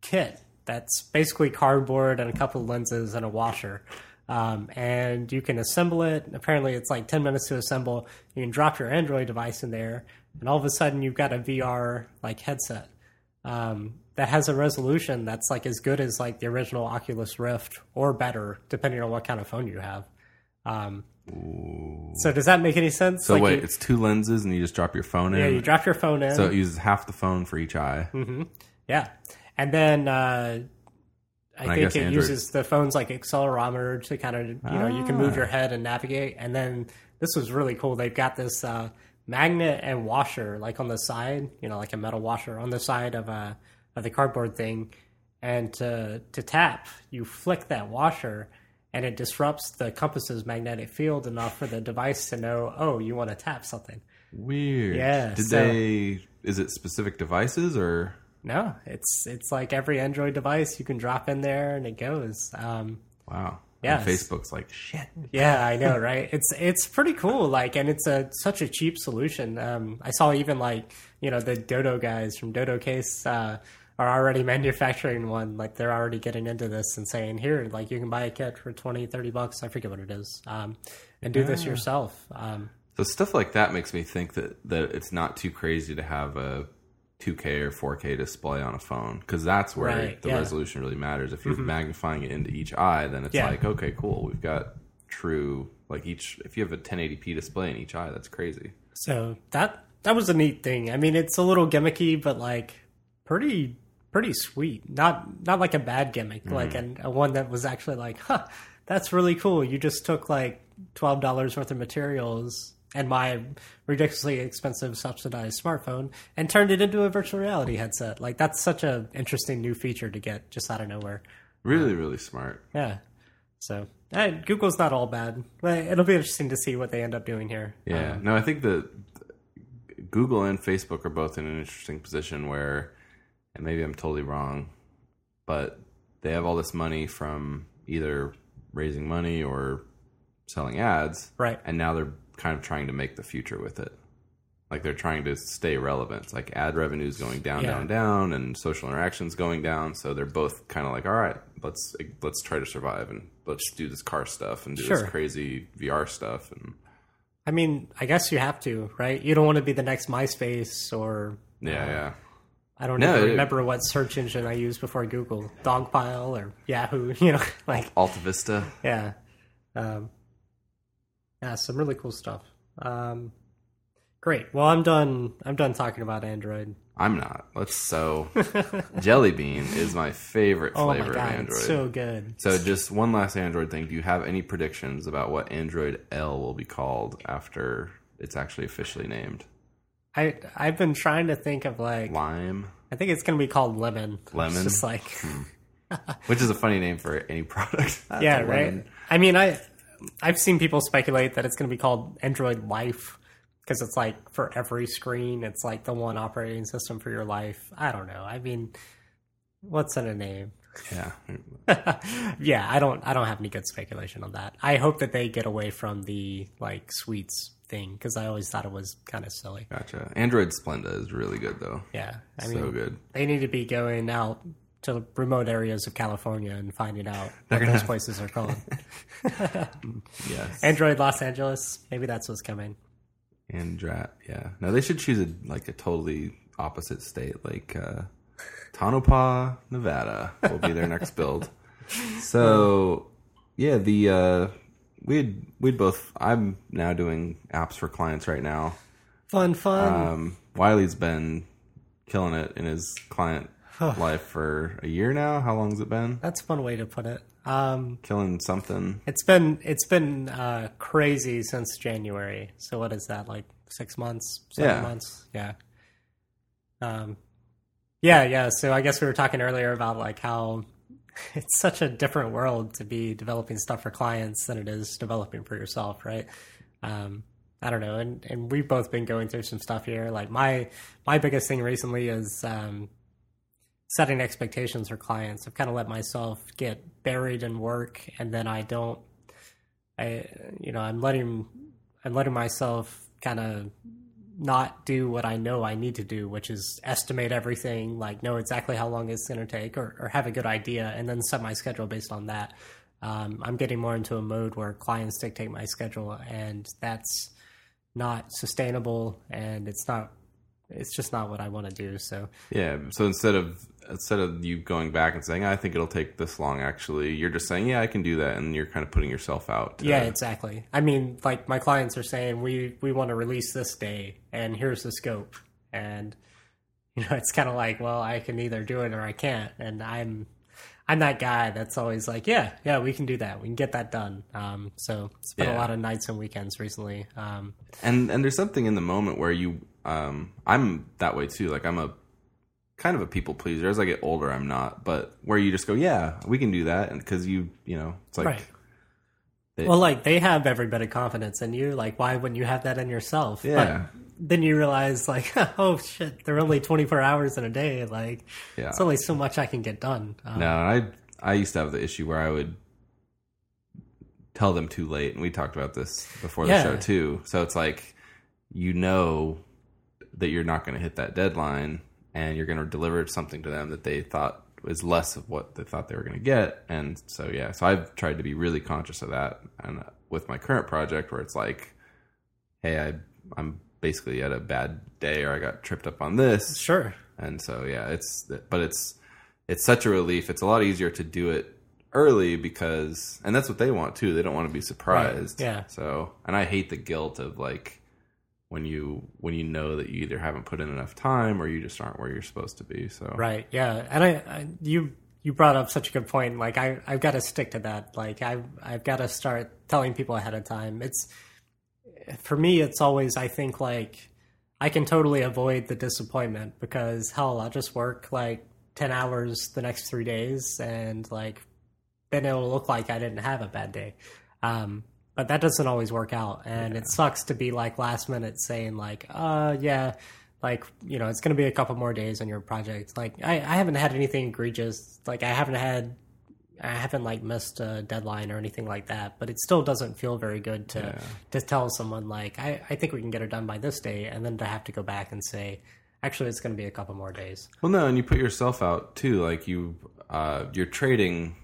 kit that's basically cardboard and a couple of lenses and a washer. Um, and you can assemble it. Apparently, it's like 10 minutes to assemble. You can drop your Android device in there, and all of a sudden, you've got a VR like headset um, that has a resolution that's like as good as like the original Oculus Rift or better, depending on what kind of phone you have. Um, so, does that make any sense? So Like, wait, you- it's two lenses, and you just drop your phone in. yeah, you drop your phone in. so it uses half the phone for each eye. Yeah, and then uh, I And think guess it Android- uses the phone's like accelerometer to kind of you know you can move Ah. your head and navigate. And then this was really cool. They've got this uh, magnet and washer like on the side, you know, like a metal washer on the side of a of the cardboard thing. And to to tap, you flick that washer. And it disrupts the compass's magnetic field enough for the device to know, oh, you want to tap something. Weird. Yeah, Did so- they? Is it specific devices or? No, it's it's like every Android device you can drop in there and it goes. Um, Wow. Yes. And Facebook's like shit. yeah, I know, [LAUGHS] right? It's it's pretty cool. Like, and it's a such a cheap solution. Um, I saw even like you know the Dodo guys from Dodo Case uh, are already [LAUGHS] manufacturing one. Like they're already getting into this and saying, here, like you can buy a kit for 20, 30 bucks. I forget what it is, um, and do this yourself. Um, So stuff like that makes me think that that it's not too crazy to have a 2K or 4K display on a phone because that's where Right, the yeah. resolution really matters. If you're mm-hmm. magnifying it into each eye, then it's Yeah. like okay, cool. We've got true like each. If you have a 1080p display in each eye, that's crazy. So that that was a neat thing. I mean, it's a little gimmicky, but like pretty pretty sweet. Not not like a bad gimmick, mm-hmm. like an, a one that was actually like, huh, that's really cool. You just took like twelve dollars worth of materials and my ridiculously expensive subsidized smartphone and turned it into a virtual reality headset. Like that's such an interesting new feature to get just out of nowhere. Really, really smart. Yeah. So eh, Google's not all bad. But it'll be interesting to see what they end up doing here. Yeah. no, I think that Google and Facebook are both in an interesting position where, and maybe I'm totally wrong, but they have all this money from either raising money or selling ads, Right. and now they're kind of trying to make the future with it. like they're trying to stay relevant. It's like ad revenues going down, Yeah. down, down, and social interactions going down. So they're both kind of like, all right, let's let's try to survive and let's do this car stuff and do Sure. this crazy VR stuff and I mean, I guess you have to, right? You don't want to be the next MySpace or yeah, yeah. I don't No, even it- remember what search engine I used before Google, Dogpile or Yahoo. [LAUGHS] You know, like Alta Vista. yeah, um, yeah, some really cool stuff. Um, great. Well, I'm done. I'm done talking about Android. I'm not. Let's so [LAUGHS] Jelly Bean is my favorite Oh flavor my god, of Android. it's so good. So just one last Android thing. Do you have any predictions about what Android L will be called after it's actually officially named? I I've been trying to think of like Lime, I think it's gonna be called Lemon. Lemon? It's just like which is a funny name for any [LAUGHS] product. yeah, [LAUGHS] Lemon. right. I mean, I I've seen people speculate that it's gonna be called Android Life because it's like for every screen, it's like the one operating system for your life. I don't know. I mean, what's in a name? Yeah. [LAUGHS] yeah, I don't I don't have any good speculation on that. I hope that they get away from the like sweets thing because I always thought it was kind of silly. Gotcha. Android Splenda is really good though. Yeah, I so mean, good. they need to be going out to remote areas of California and finding out what gonna those places are called. [LAUGHS] Yes. Android Los Angeles, maybe that's what's coming. Andrat. Yeah. No, they should choose a like a totally opposite state, like uh, Tonopah, Nevada, will be their next build. [LAUGHS] So, yeah, the uh, we'd we'd both. I'm now doing apps for clients right now. Fun, fun. Um, Wiley's been killing it in his client life for a year now. How long has it been? that's a fun way to put it. Um, Killing something. it's been it's been uh, crazy since January. So what is that like six months, seven Yeah. months? Yeah. Um, yeah, yeah. So I guess we were talking earlier about like how [LAUGHS] it's such a different world to be developing stuff for clients than it is developing for yourself, right? Um, I don't know, and and we've both been going through some stuff here. Like my my biggest thing recently is um, setting expectations for clients. I've kind of let myself get buried in work, and then I don't. I you know I'm letting I'm letting myself kind of not do what I know I need to do, which is estimate everything, like know exactly how long it's going to take, or, or have a good idea, and then set my schedule based on that. Um, I'm getting more into a mode where clients dictate my schedule, and that's not sustainable, and it's not. It's just not what I want to do. So Yeah. So instead of instead of you going back and saying, "I think it'll take this long," actually, you're just saying, "Yeah, I can do that," and you're kind of putting yourself out. to- Yeah, exactly. I mean, like my clients are saying, we we want to release this day, and here's the scope, and [LAUGHS] you know, it's kind of like, well, I can either do it or I can't, and I'm I'm that guy that's always like, yeah, yeah, we can do that, we can get that done. Um, so it's been a lot of nights and weekends recently. Um, and and there's something in the moment where you um i'm that way too like i'm a kind of a people pleaser as i get older i'm not but where you just go yeah we can do that and because you you know it's like Right. It- well, like they have every bit of confidence in you. Like, why wouldn't you have that in yourself? Yeah. But then you realize, like, [LAUGHS] oh shit, they're only 24 hours in a day. Like, Yeah. it's only so much I can get done. Um, no i i used to have the issue where i would tell them too late and we talked about this before the Yeah. show too so it's like you know that you're not going to hit that deadline and you're going to deliver something to them that they thought was less of what they thought they were going to get. And so yeah so i've tried to be really conscious of that. And with my current project where it's like hey i i'm basically at a bad day or i got tripped up on this. Sure. and so yeah it's but it's it's such a relief. It's a lot easier to do it early because and that's what they want too. They don't want to be surprised. Right, yeah. so and i hate the guilt of like when you when you know that you either haven't put in enough time or you just aren't where you're supposed to be so Right. Yeah. And I, I you you brought up such a good point. Like I I've got to stick to that. Like I I've got to start telling people ahead of time. It's for me. It's always I think like I can totally avoid the disappointment because hell, I'll just work like ten hours the next three days and like then it'll look like I didn't have a bad day. Um, but that doesn't always work out, and it sucks to be like last minute saying like, uh, yeah, like you know, it's going to be a couple more days on your project. Like I, I haven't had anything egregious. Like I haven't had, I haven't like missed a deadline or anything like that, but it still doesn't feel very good to Yeah. to tell someone like I, I think we can get it done by this day, and then to have to go back and say, actually, it's going to be a couple more days. Well, no, and you put yourself out too. Like you, uh, you're trading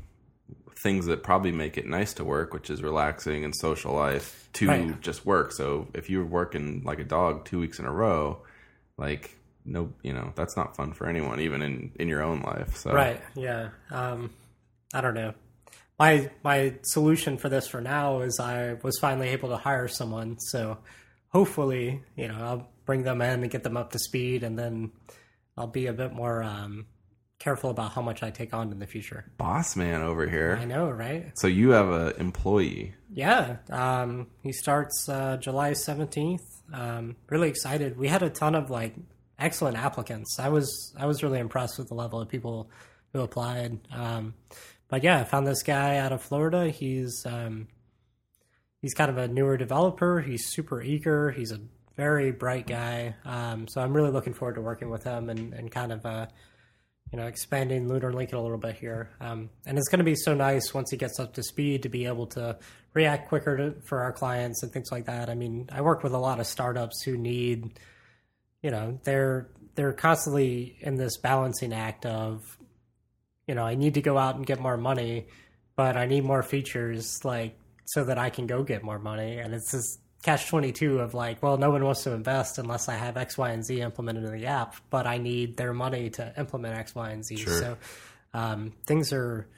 things that probably make it nice to work, which is relaxing and social life, to Right. just work. So if you're working like a dog two weeks in a row, like no, you know that's not fun for anyone, even in in your own life. So Right. Yeah. Um, I don't know. My my solution for this for now is I was finally able to hire someone, so hopefully, you know, I'll bring them in and get them up to speed, and then I'll be a bit more um, careful about how much I take on in the future. boss man over here. I know, right? So you have a employee. Yeah. Um, he starts uh, July seventeenth. Um, really excited. We had a ton of like excellent applicants. I was I was really impressed with the level of people who applied. Um, but yeah, I found this guy out of Florida. He's um, he's kind of a newer developer. He's super eager. He's a very bright guy. Um, so I'm really looking forward to working with him and, and kind of uh, you know expanding Lunar Linkin a little bit here. Um, and it's going to be so nice once he gets up to speed to be able to react quicker to, for our clients and things like that. I mean, I work with a lot of startups who need, you know, they're they're constantly in this balancing act of, you know, I need to go out and get more money, but I need more features like so that I can go get more money. And it's this catch twenty two of like, well, no one wants to invest unless I have X, Y, and Z implemented in the app, but I need their money to implement X, Y, and Z. Sure. So um, things are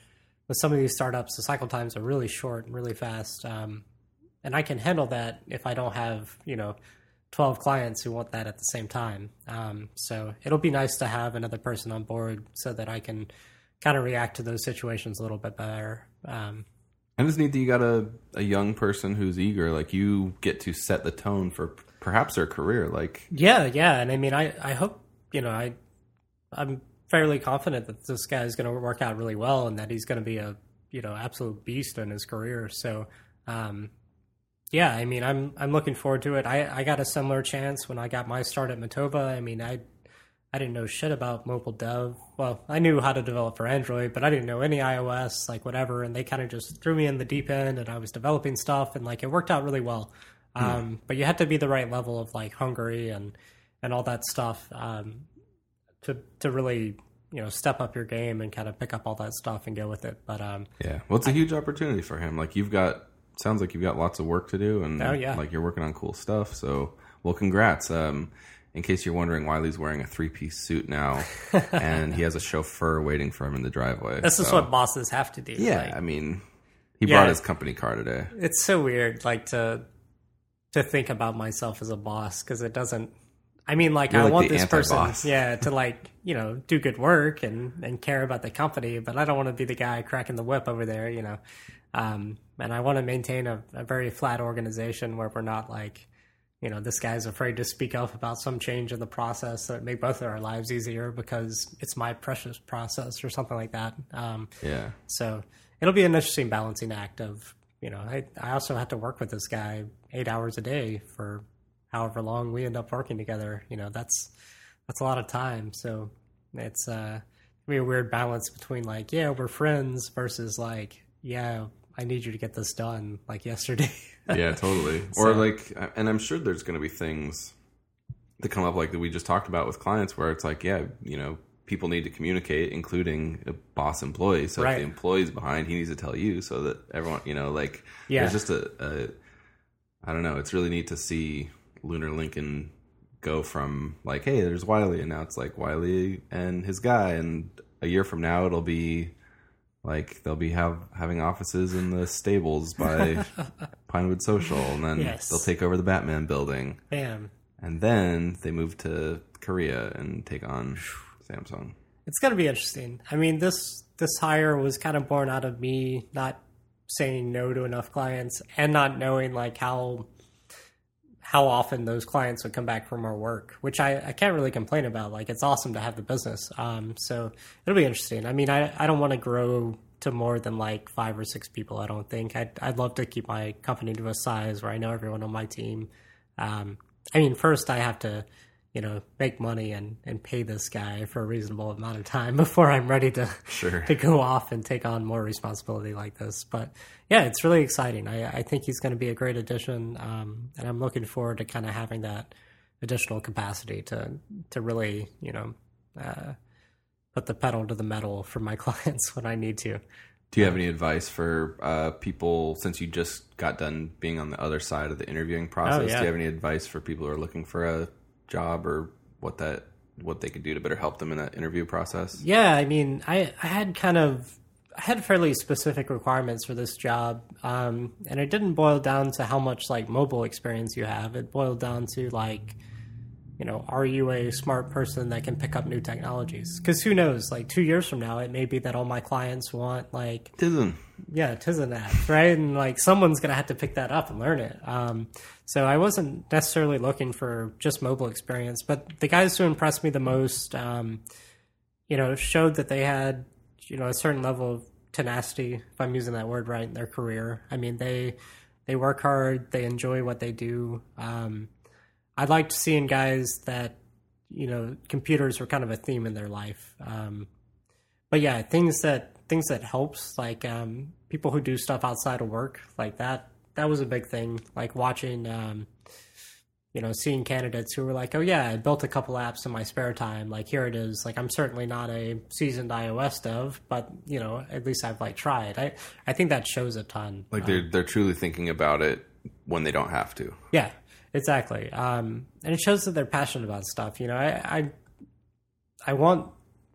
with some of these startups, the cycle times are really short and really fast. Um, and I can handle that if I don't have, you know, 12 clients who want that at the same time. Um, so it'll be nice to have another person on board so that I can kind of react to those situations a little bit better. Um, And it's neat that you got a, a young person who's eager. Like you get to set the tone for perhaps their career. Like yeah, yeah. And I mean, I, I hope, you know, I, I'm fairly confident that this guy is going to work out really well and that he's going to be a, you know, absolute beast in his career. So, um, yeah, I mean, I'm I'm looking forward to it. I, I got a similar chance when I got my start at Metova. I mean, I I didn't know shit about mobile dev. Well, I knew how to develop for Android, but I didn't know any iOS, like whatever. And they kind of just threw me in the deep end, and I was developing stuff, and like it worked out really well. Um, but you have to be the right level of like hungry and and all that stuff um, to to really you know step up your game and kind of pick up all that stuff and go with it. But um, Yeah, well, it's a huge opportunity for him. Like you've got, sounds like you've got lots of work to do, and Oh, yeah. like you're working on cool stuff. So, well, congrats. Um, in case you're wondering, Wiley's wearing a three-piece suit now, [LAUGHS] and he has a chauffeur waiting for him in the driveway. this is what bosses have to do. Yeah, Like, I mean, he Yeah. brought his company car today. it's so weird like to to think about myself as a boss because it doesn't i mean like You're i like want this person anti-boss. yeah to like you know do good work and and care about the company but i don't want to be the guy cracking the whip over there you know um and i want to maintain a, a very flat organization where we're not like you know this guy's afraid to speak up about some change in the process that would make both of our lives easier because it's my precious process or something like that um Yeah, so it'll be an interesting balancing act of, you know, I, I also have to work with this guy eight hours a day for however long we end up working together. You know, that's that's a lot of time. So it's uh be a weird balance between like, yeah, we're friends versus like, yeah, I need you to get this done like yesterday. [LAUGHS] yeah, totally. Or like, and I'm sure there's going to be things that come up like that we just talked about with clients where it's like, yeah, you know, people need to communicate, including a boss employee. So if Right. the employee's behind, he needs to tell you so that everyone, you know, like, Yeah. there's just a, a, I don't know, it's really neat to see Lunar Linkin go from like, hey, there's Wiley, and now it's like Wiley and his guy, and a year from now it'll be like they'll be have having offices in the stables by [LAUGHS] Pinewood Social, and then Yes. they'll take over the Batman building, Bam. and then they move to Korea and take on Samsung. It's going to be interesting. I mean, this this hire was kind of born out of me not saying no to enough clients and not knowing like how how often those clients would come back for more work, which I, I can't really complain about. Like it's awesome to have the business. Um, so it'll be interesting. I mean, I, I don't want to grow to more than like five or six people. I don't think I'd, I'd love to keep my company to a size where I know everyone on my team. Um, I mean, first I have to, you know, make money and, and pay this guy for a reasonable amount of time [LAUGHS] before I'm ready to Sure. to go off and take on more responsibility like this. But yeah, it's really exciting. I, I think he's going to be a great addition, um, and I'm looking forward to kind of having that additional capacity to to really, you know, uh, put the pedal to the metal for my [LAUGHS] clients when I need to. Do you have any advice for uh, people since you just got done being on the other side of the interviewing process? Oh, yeah. Do you have any advice for people who are looking for a job or what that what they could do to better help them in that interview process? Yeah, I mean, I, I had kind of I had fairly specific requirements for this job, um, and it didn't boil down to how much like mobile experience you have. It boiled down to like, you know, are you a smart person that can pick up new technologies? Because who knows? Like two years from now, it may be that all my clients want like Tizen. yeah, Tizen app, right? And like someone's gonna have to pick that up and learn it. Um, so I wasn't necessarily looking for just mobile experience, but the guys who impressed me the most, um, you know, showed that they had, you know, a certain level of tenacity, if I'm using that word right, in their career. I mean, they they work hard, they enjoy what they do. Um, I liked seeing guys that, you know, computers were kind of a theme in their life. Um, but yeah, things that things that helps like um, people who do stuff outside of work like that. That was a big thing. Like watching, um, you know, seeing candidates who were like, "Oh yeah, I built a couple apps in my spare time. Like here it is. Like I'm certainly not a seasoned iOS dev, but you know, at least I've like tried. I I think that shows a ton. Like they're they're truly thinking about it when they don't have to. Yeah, exactly. Um, and it shows that they're passionate about stuff. You know, I I, I want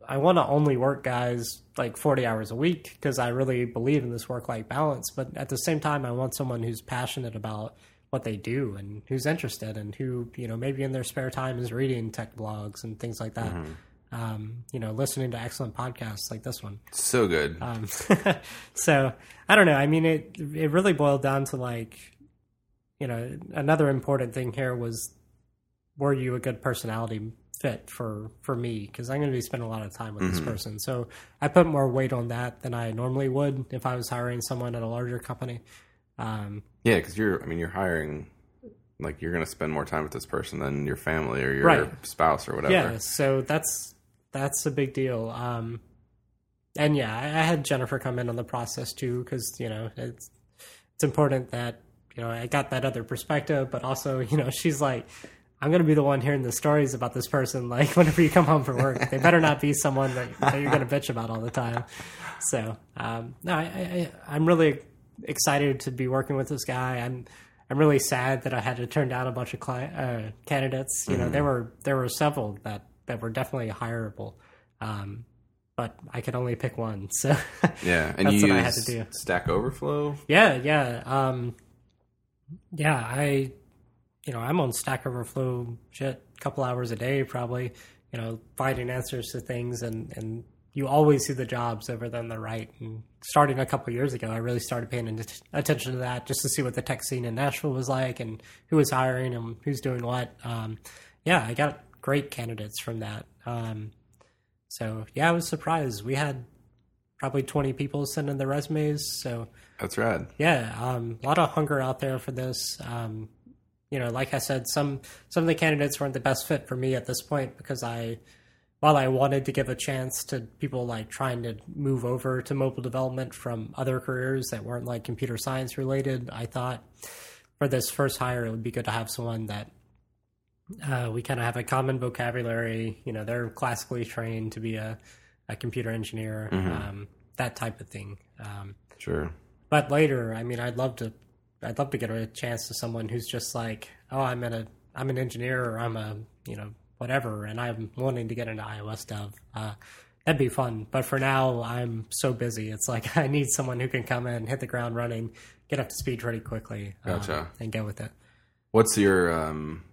I want to only work guys like 40 hours a week because I really believe in this work life balance. But at the same time, I want someone who's passionate about what they do and who's interested and who, you know, maybe in their spare time is reading tech blogs and things like that. Um, you know, listening to excellent podcasts like this one. So good. Um, [LAUGHS] so I don't know. I mean, it it really boiled down to like, you know, another important thing here was, were you a good personality fit for for me? Because I'm going to be spending a lot of time with this person. So I put more weight on that than I normally would if I was hiring someone at a larger company. Um, yeah, because you're. I mean, you're hiring. Like you're going to spend more time with this person than your family or your Right. spouse or whatever. Yeah, so that's that's a big deal. Um, and yeah, I, I had Jennifer come in on the process too because you know it's it's important that you know I got that other perspective, but also you know she's like. I'm gonna be the one hearing the stories about this person. Like [LAUGHS] whenever you come home from work, they better not be someone that, that you're gonna bitch about all the time. So um, no, I, I, I'm really excited to be working with this guy. I'm I'm really sad that I had to turn down a bunch of client, uh, candidates. You know, there were there were several that that were definitely hireable, um, but I could only pick one. So Yeah, [LAUGHS] and That's you what I use had to do. Stack Overflow. yeah, yeah, um, yeah. I you know I'm on Stack Overflow shit a couple hours a day probably. You know, finding answers to things and and you always see the jobs over them the right. And starting a couple years ago, I really started paying attention to that just to see what the tech scene in Nashville was like and who was hiring and who's doing what. Um, yeah, I got great candidates from that. Um, so yeah, I was surprised. We had probably 20 people send in their resumes. So That's rad. yeah, um, a lot of hunger out there for this. Um, you know, like I said, some some of the candidates weren't the best fit for me at this point because I, while I wanted to give a chance to people like trying to move over to mobile development from other careers that weren't like computer science related, I thought for this first hire it would be good to have someone that uh, we kind of have a common vocabulary. You know, they're classically trained to be a, a computer engineer, um, that type of thing. Um, Sure. But later, I mean, I'd love to, I'd love to get a chance to someone who's just like, oh, I'm in a, I'm an engineer or I'm a, you know, whatever, and I'm wanting to get into iOS dev. Uh, that'd be fun. But for now, I'm so busy. It's like [LAUGHS] I need someone who can come in, hit the ground running, get up to speed pretty quickly, uh, Gotcha. and go with it. What's your um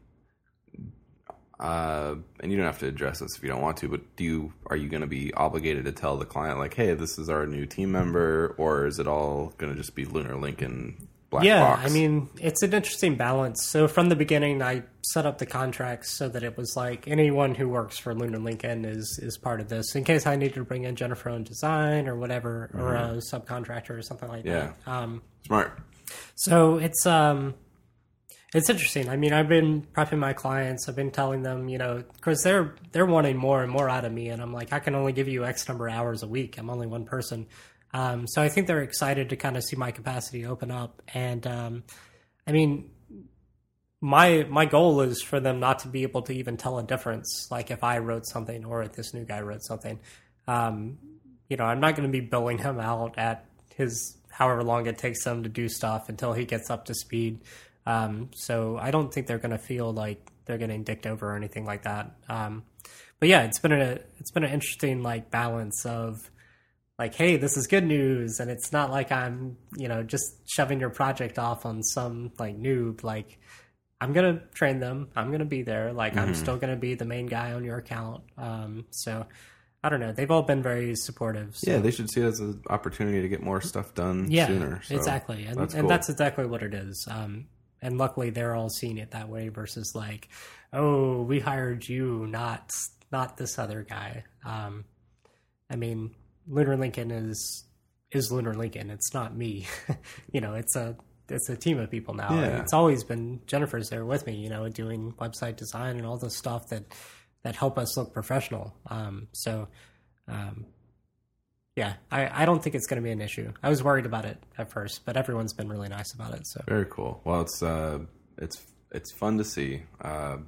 uh and you don't have to address this if you don't want to, but do you are you going to be obligated to tell the client like, "Hey, this is our new team member," or is it all going to just be Lunar Linkin black yeah, box? I mean, it's an interesting balance. So from the beginning, I set up the contracts so that it was like anyone who works for Lunar Linkin is is part of this. In case I needed to bring in Jennifer on design or whatever, or a subcontractor or something like Yeah. that. Um, smart. so it's um, It's interesting. I mean, I've been prepping my clients. I've been telling them, you know, because they're they're wanting more and more out of me, and I'm like, I can only give you X number of hours a week. I'm only one person, um, so I think they're excited to kind of see my capacity open up. And um, I mean, my my goal is for them not to be able to even tell a difference. Like if I wrote something or if this new guy wrote something, um, you know, I'm not going to be billing him out at his however long it takes him to do stuff until he gets up to speed. Um, so I don't think they're going to feel like they're getting dicked over or anything like that. Um, but yeah, it's been a it's been an interesting like balance of like, hey, this is good news, and it's not like I'm you know just shoving your project off on some like noob. Like I'm gonna train them. I'm gonna be there. Like I'm still gonna be the main guy on your account. Um, so I don't know. They've all been very supportive. So. Yeah, they should see it as an opportunity to get more stuff done yeah, sooner. So exactly, and that's and cool. that's exactly what it is. Um, and luckily, they're all seeing it that way versus like, oh, we hired you, not not this other guy. Um, I mean, Lunar Linkin is is Lunar Linkin. It's not me. [LAUGHS] you know, it's a it's a team of people now. Yeah. It's always been Jennifer's there with me. You know, doing website design and all the stuff that that help us look professional. Um, so. Um, yeah, I, I don't think it's going to be an issue. I was worried about it at first, but everyone's been really nice about it. So Very cool. Well, it's uh, it's it's fun to see. Uh,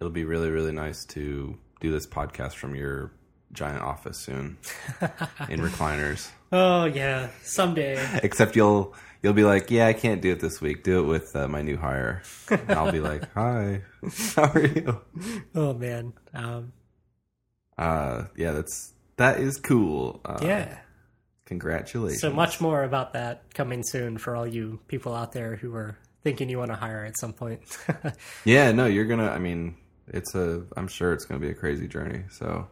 it'll be really really nice to do this podcast from your giant office soon [LAUGHS] in recliners. Oh yeah, someday. [LAUGHS] Except you'll you'll be like, yeah, I can't do it this week. Do it with uh, my new hire. And I'll be [LAUGHS] like, hi, how are you? Oh man. Um, Uh, yeah, that's that is cool. Uh, yeah. congratulations. So much more about that coming soon for all you people out there who are thinking you want to hire at some point. [LAUGHS] Yeah, no, you're gonna. I mean, it's a. I'm sure it's gonna be a crazy journey. So,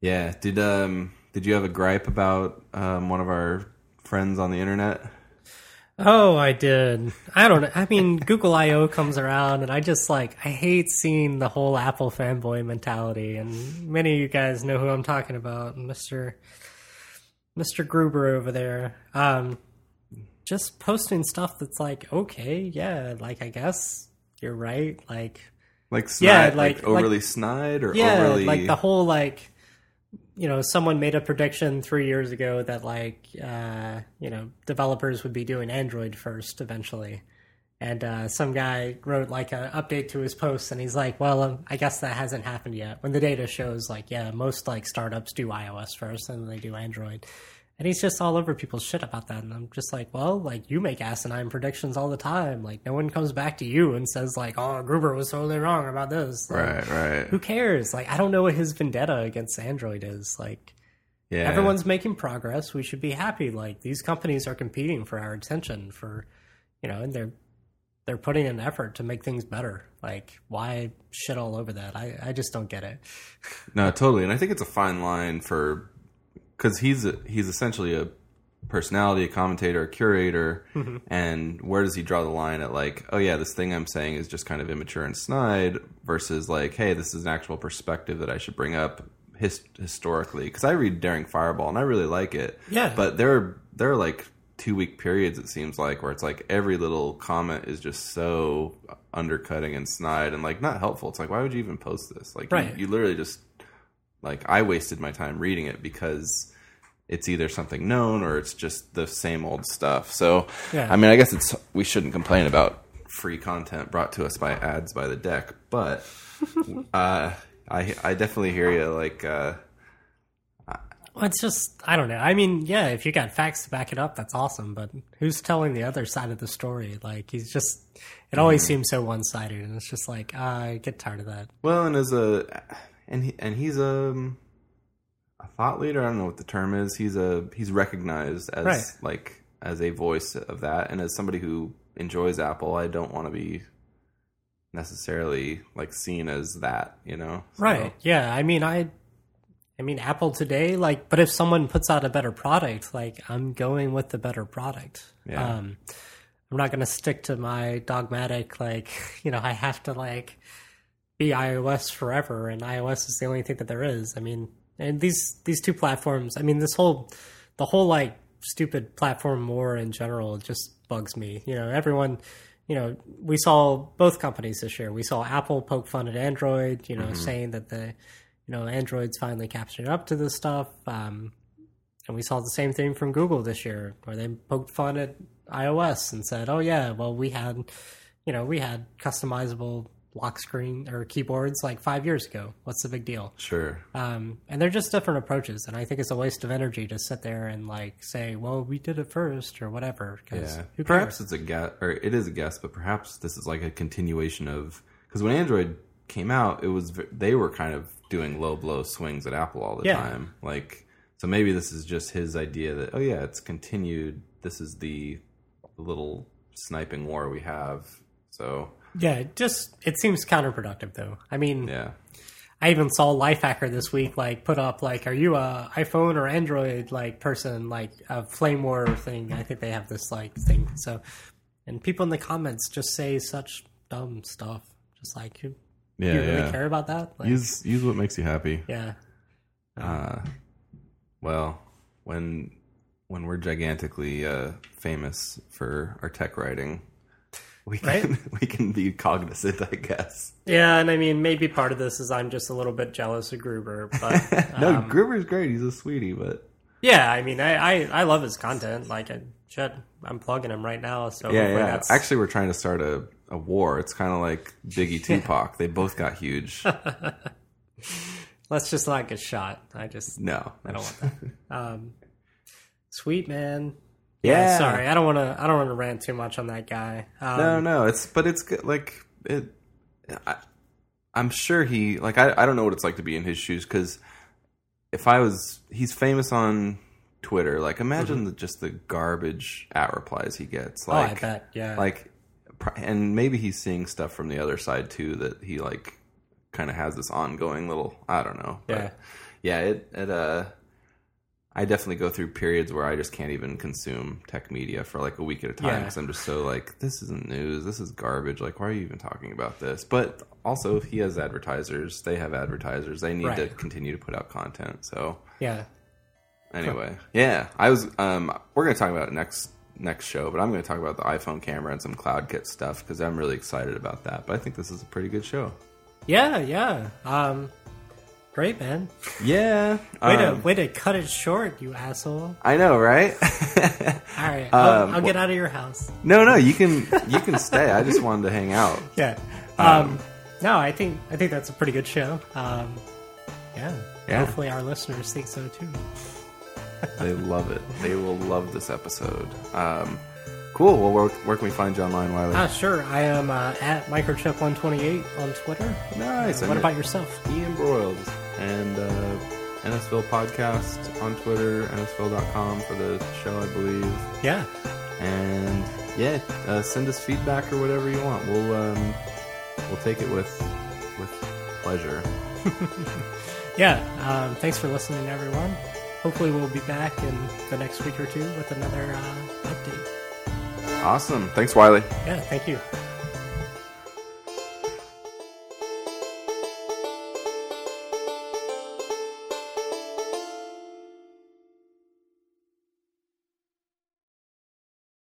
yeah. Did um did you have a gripe about um one of our friends on the internet? Oh, I did. I don't know. I mean, Google I/O comes around, and I just like I hate seeing the whole Apple fanboy mentality. And many of you guys know who I'm talking about, Mister Mister Gruber over there. Um, just posting stuff that's like, okay, yeah, like I guess you're right. Like, Like snide, Yeah, like, like- overly snide or yeah, overly like the whole like, you know, someone made a prediction three years ago that like, uh, you know, developers would be doing Android first eventually. And uh, some guy wrote like an update to his post, and he's like, "Well, um, I guess that hasn't happened yet." When the data shows, like, yeah, most like startups do iOS first, and then they do Android. And he's just all over people's shit about that. And I'm just like, well, like you make asinine predictions all the time. Like no one comes back to you and says like, oh, Gruber was totally wrong about this. Like, right, right. Who cares? Like I don't know what his vendetta against Android is. Like Yeah, everyone's making progress. We should be happy. Like these companies are competing for our attention for, you know, and they're they're putting an effort to make things better. Like why shit all over that? I I just don't get it. [LAUGHS] No, totally, and I think it's a fine line for because he's a, he's essentially a personality, a commentator, a curator, Mm-hmm. and where does he draw the line at like, oh yeah, this thing I'm saying is just kind of immature and snide, versus like, hey, this is an actual perspective that I should bring up his, historically because I read Daring Fireball and I really like it. Yeah. but there are there are like two week periods it seems like where it's like every little comment is just so undercutting and snide and like not helpful. It's like why would you even post this? Like Right. you, you literally just like I wasted my time reading it because it's either something known or it's just the same old stuff. So Yeah. I mean, I guess it's we shouldn't complain about free content brought to us by ads by the deck, but [LAUGHS] uh, I I definitely hear you. Like uh, Well, it's just I don't know. I mean, yeah, if you got facts to back it up, that's awesome. But who's telling the other side of the story? Like he's just. It always seems so one sided, and it's just like ah, I get tired of that. well, and as a and he, and he's a a thought leader. I don't know what the term is. He's a he's recognized as Right. like as a voice of that, and as somebody who enjoys Apple, I don't want to be necessarily like seen as that. You know, So- Right. Yeah. I mean, I. I mean, Apple today, like, but if someone puts out a better product, like, I'm going with the better product. Yeah. Um, I'm not going to stick to my dogmatic, like, [LAUGHS] you know, I have to, like, be iOS forever, and iOS is the only thing that there is. I mean, and these these two platforms. I mean, this whole the whole like stupid platform war in general just bugs me. You know, everyone you know, we saw both companies this year. We saw Apple poke fun at Android, you know, saying that the, you know, Android's finally catching up to this stuff. Um, and we saw the same thing from Google this year, where they poked fun at iOS and said, "Oh yeah, well we had, you know, we had customizable lock screen or keyboards like five years ago. What's the big deal?" Sure. Um, and they're just different approaches, and I think it's a waste of energy to sit there and like say, "Well, we did it first or whatever." Yeah. Perhaps it's a guess, or it is a guess, but perhaps this is like a continuation of because when Android came out, it was they were kind of doing low blow swings at Apple all the Yeah. time. Like, so maybe this is just his idea that oh yeah, it's continued. This is the little sniping war we have. So Yeah, it just it seems counterproductive though. I mean, yeah, I even saw Lifehacker this week like put up like, "Are you a iPhone or Android like person?" Like a flame war thing. I think they have this like thing. So, and people in the comments just say such dumb stuff. Just like, who yeah, do you really yeah. care about that? Like, Use use what makes you happy. yeah, Uh, well, when when we're gigantically uh, famous for our tech writing, we can Right? [LAUGHS] we can be cognizant, I guess. yeah. And I mean, maybe part of this is I'm just a little bit jealous of Gruber, but [LAUGHS] no, um, Gruber's great. He's a sweetie, but yeah, I mean, I, I I love his content. Like, I shit, I'm plugging him right now. So yeah, yeah. that's Actually, we're trying to start a, a war. It's kind of like Biggie [LAUGHS] Tupac. They both got huge. let's just not get shot. I just No, I don't want that. Um, sweet man. Yeah. Sorry, I don't want to. I don't want to rant too much on that guy. Um, No, no, it's but it's good. Like it, I, I'm sure he like I I don't know what it's like to be in his shoes because if I was he's famous on Twitter. Like imagine the, just the garbage at replies he gets. Mm-hmm. oh, Like I bet. Yeah. like and maybe he's seeing stuff from the other side too that he like kind of has this ongoing little I don't know. But Yeah. yeah, it it uh I definitely go through periods where I just can't even consume tech media for like a week at a time Yeah. because I'm just so like this isn't news, this is garbage. Like why are you even talking about this? But also if he has advertisers, they have advertisers. They need to continue to put out content. So yeah. Anyway, yeah, I was. Um, we're going to talk about it next next show, but I'm going to talk about the iPhone camera and some CloudKit stuff because I'm really excited about that. But I think this is a pretty good show. Yeah. Yeah. Um, great man. Yeah, Way um, to way to cut it short, you asshole. I know, right? [LAUGHS] All right, I'll, Um, I'll get out of your house. no, no, you can you can stay. I just wanted to hang out. [LAUGHS] Yeah. Um, no, I think I think that's a pretty good show. Um, yeah. Yeah. Hopefully, our listeners think so too. [LAUGHS] They love it. They will love this episode. Um, cool. Well, where, where can we find you online, Wiley? Ah, sure. I am uh, at microchip128 on Twitter. nice. What about yourself? Ian Broyles and uh, NSVille podcast on Twitter, nsville.com for the show, I believe. Yeah. And yeah, uh, send us feedback or whatever you want. We'll um, we'll take it with with pleasure. [LAUGHS] Yeah. Um, thanks for listening, everyone. Hopefully, we'll be back in the next week or two with another uh, update. Awesome. Thanks, Wiley. Yeah. Thank you.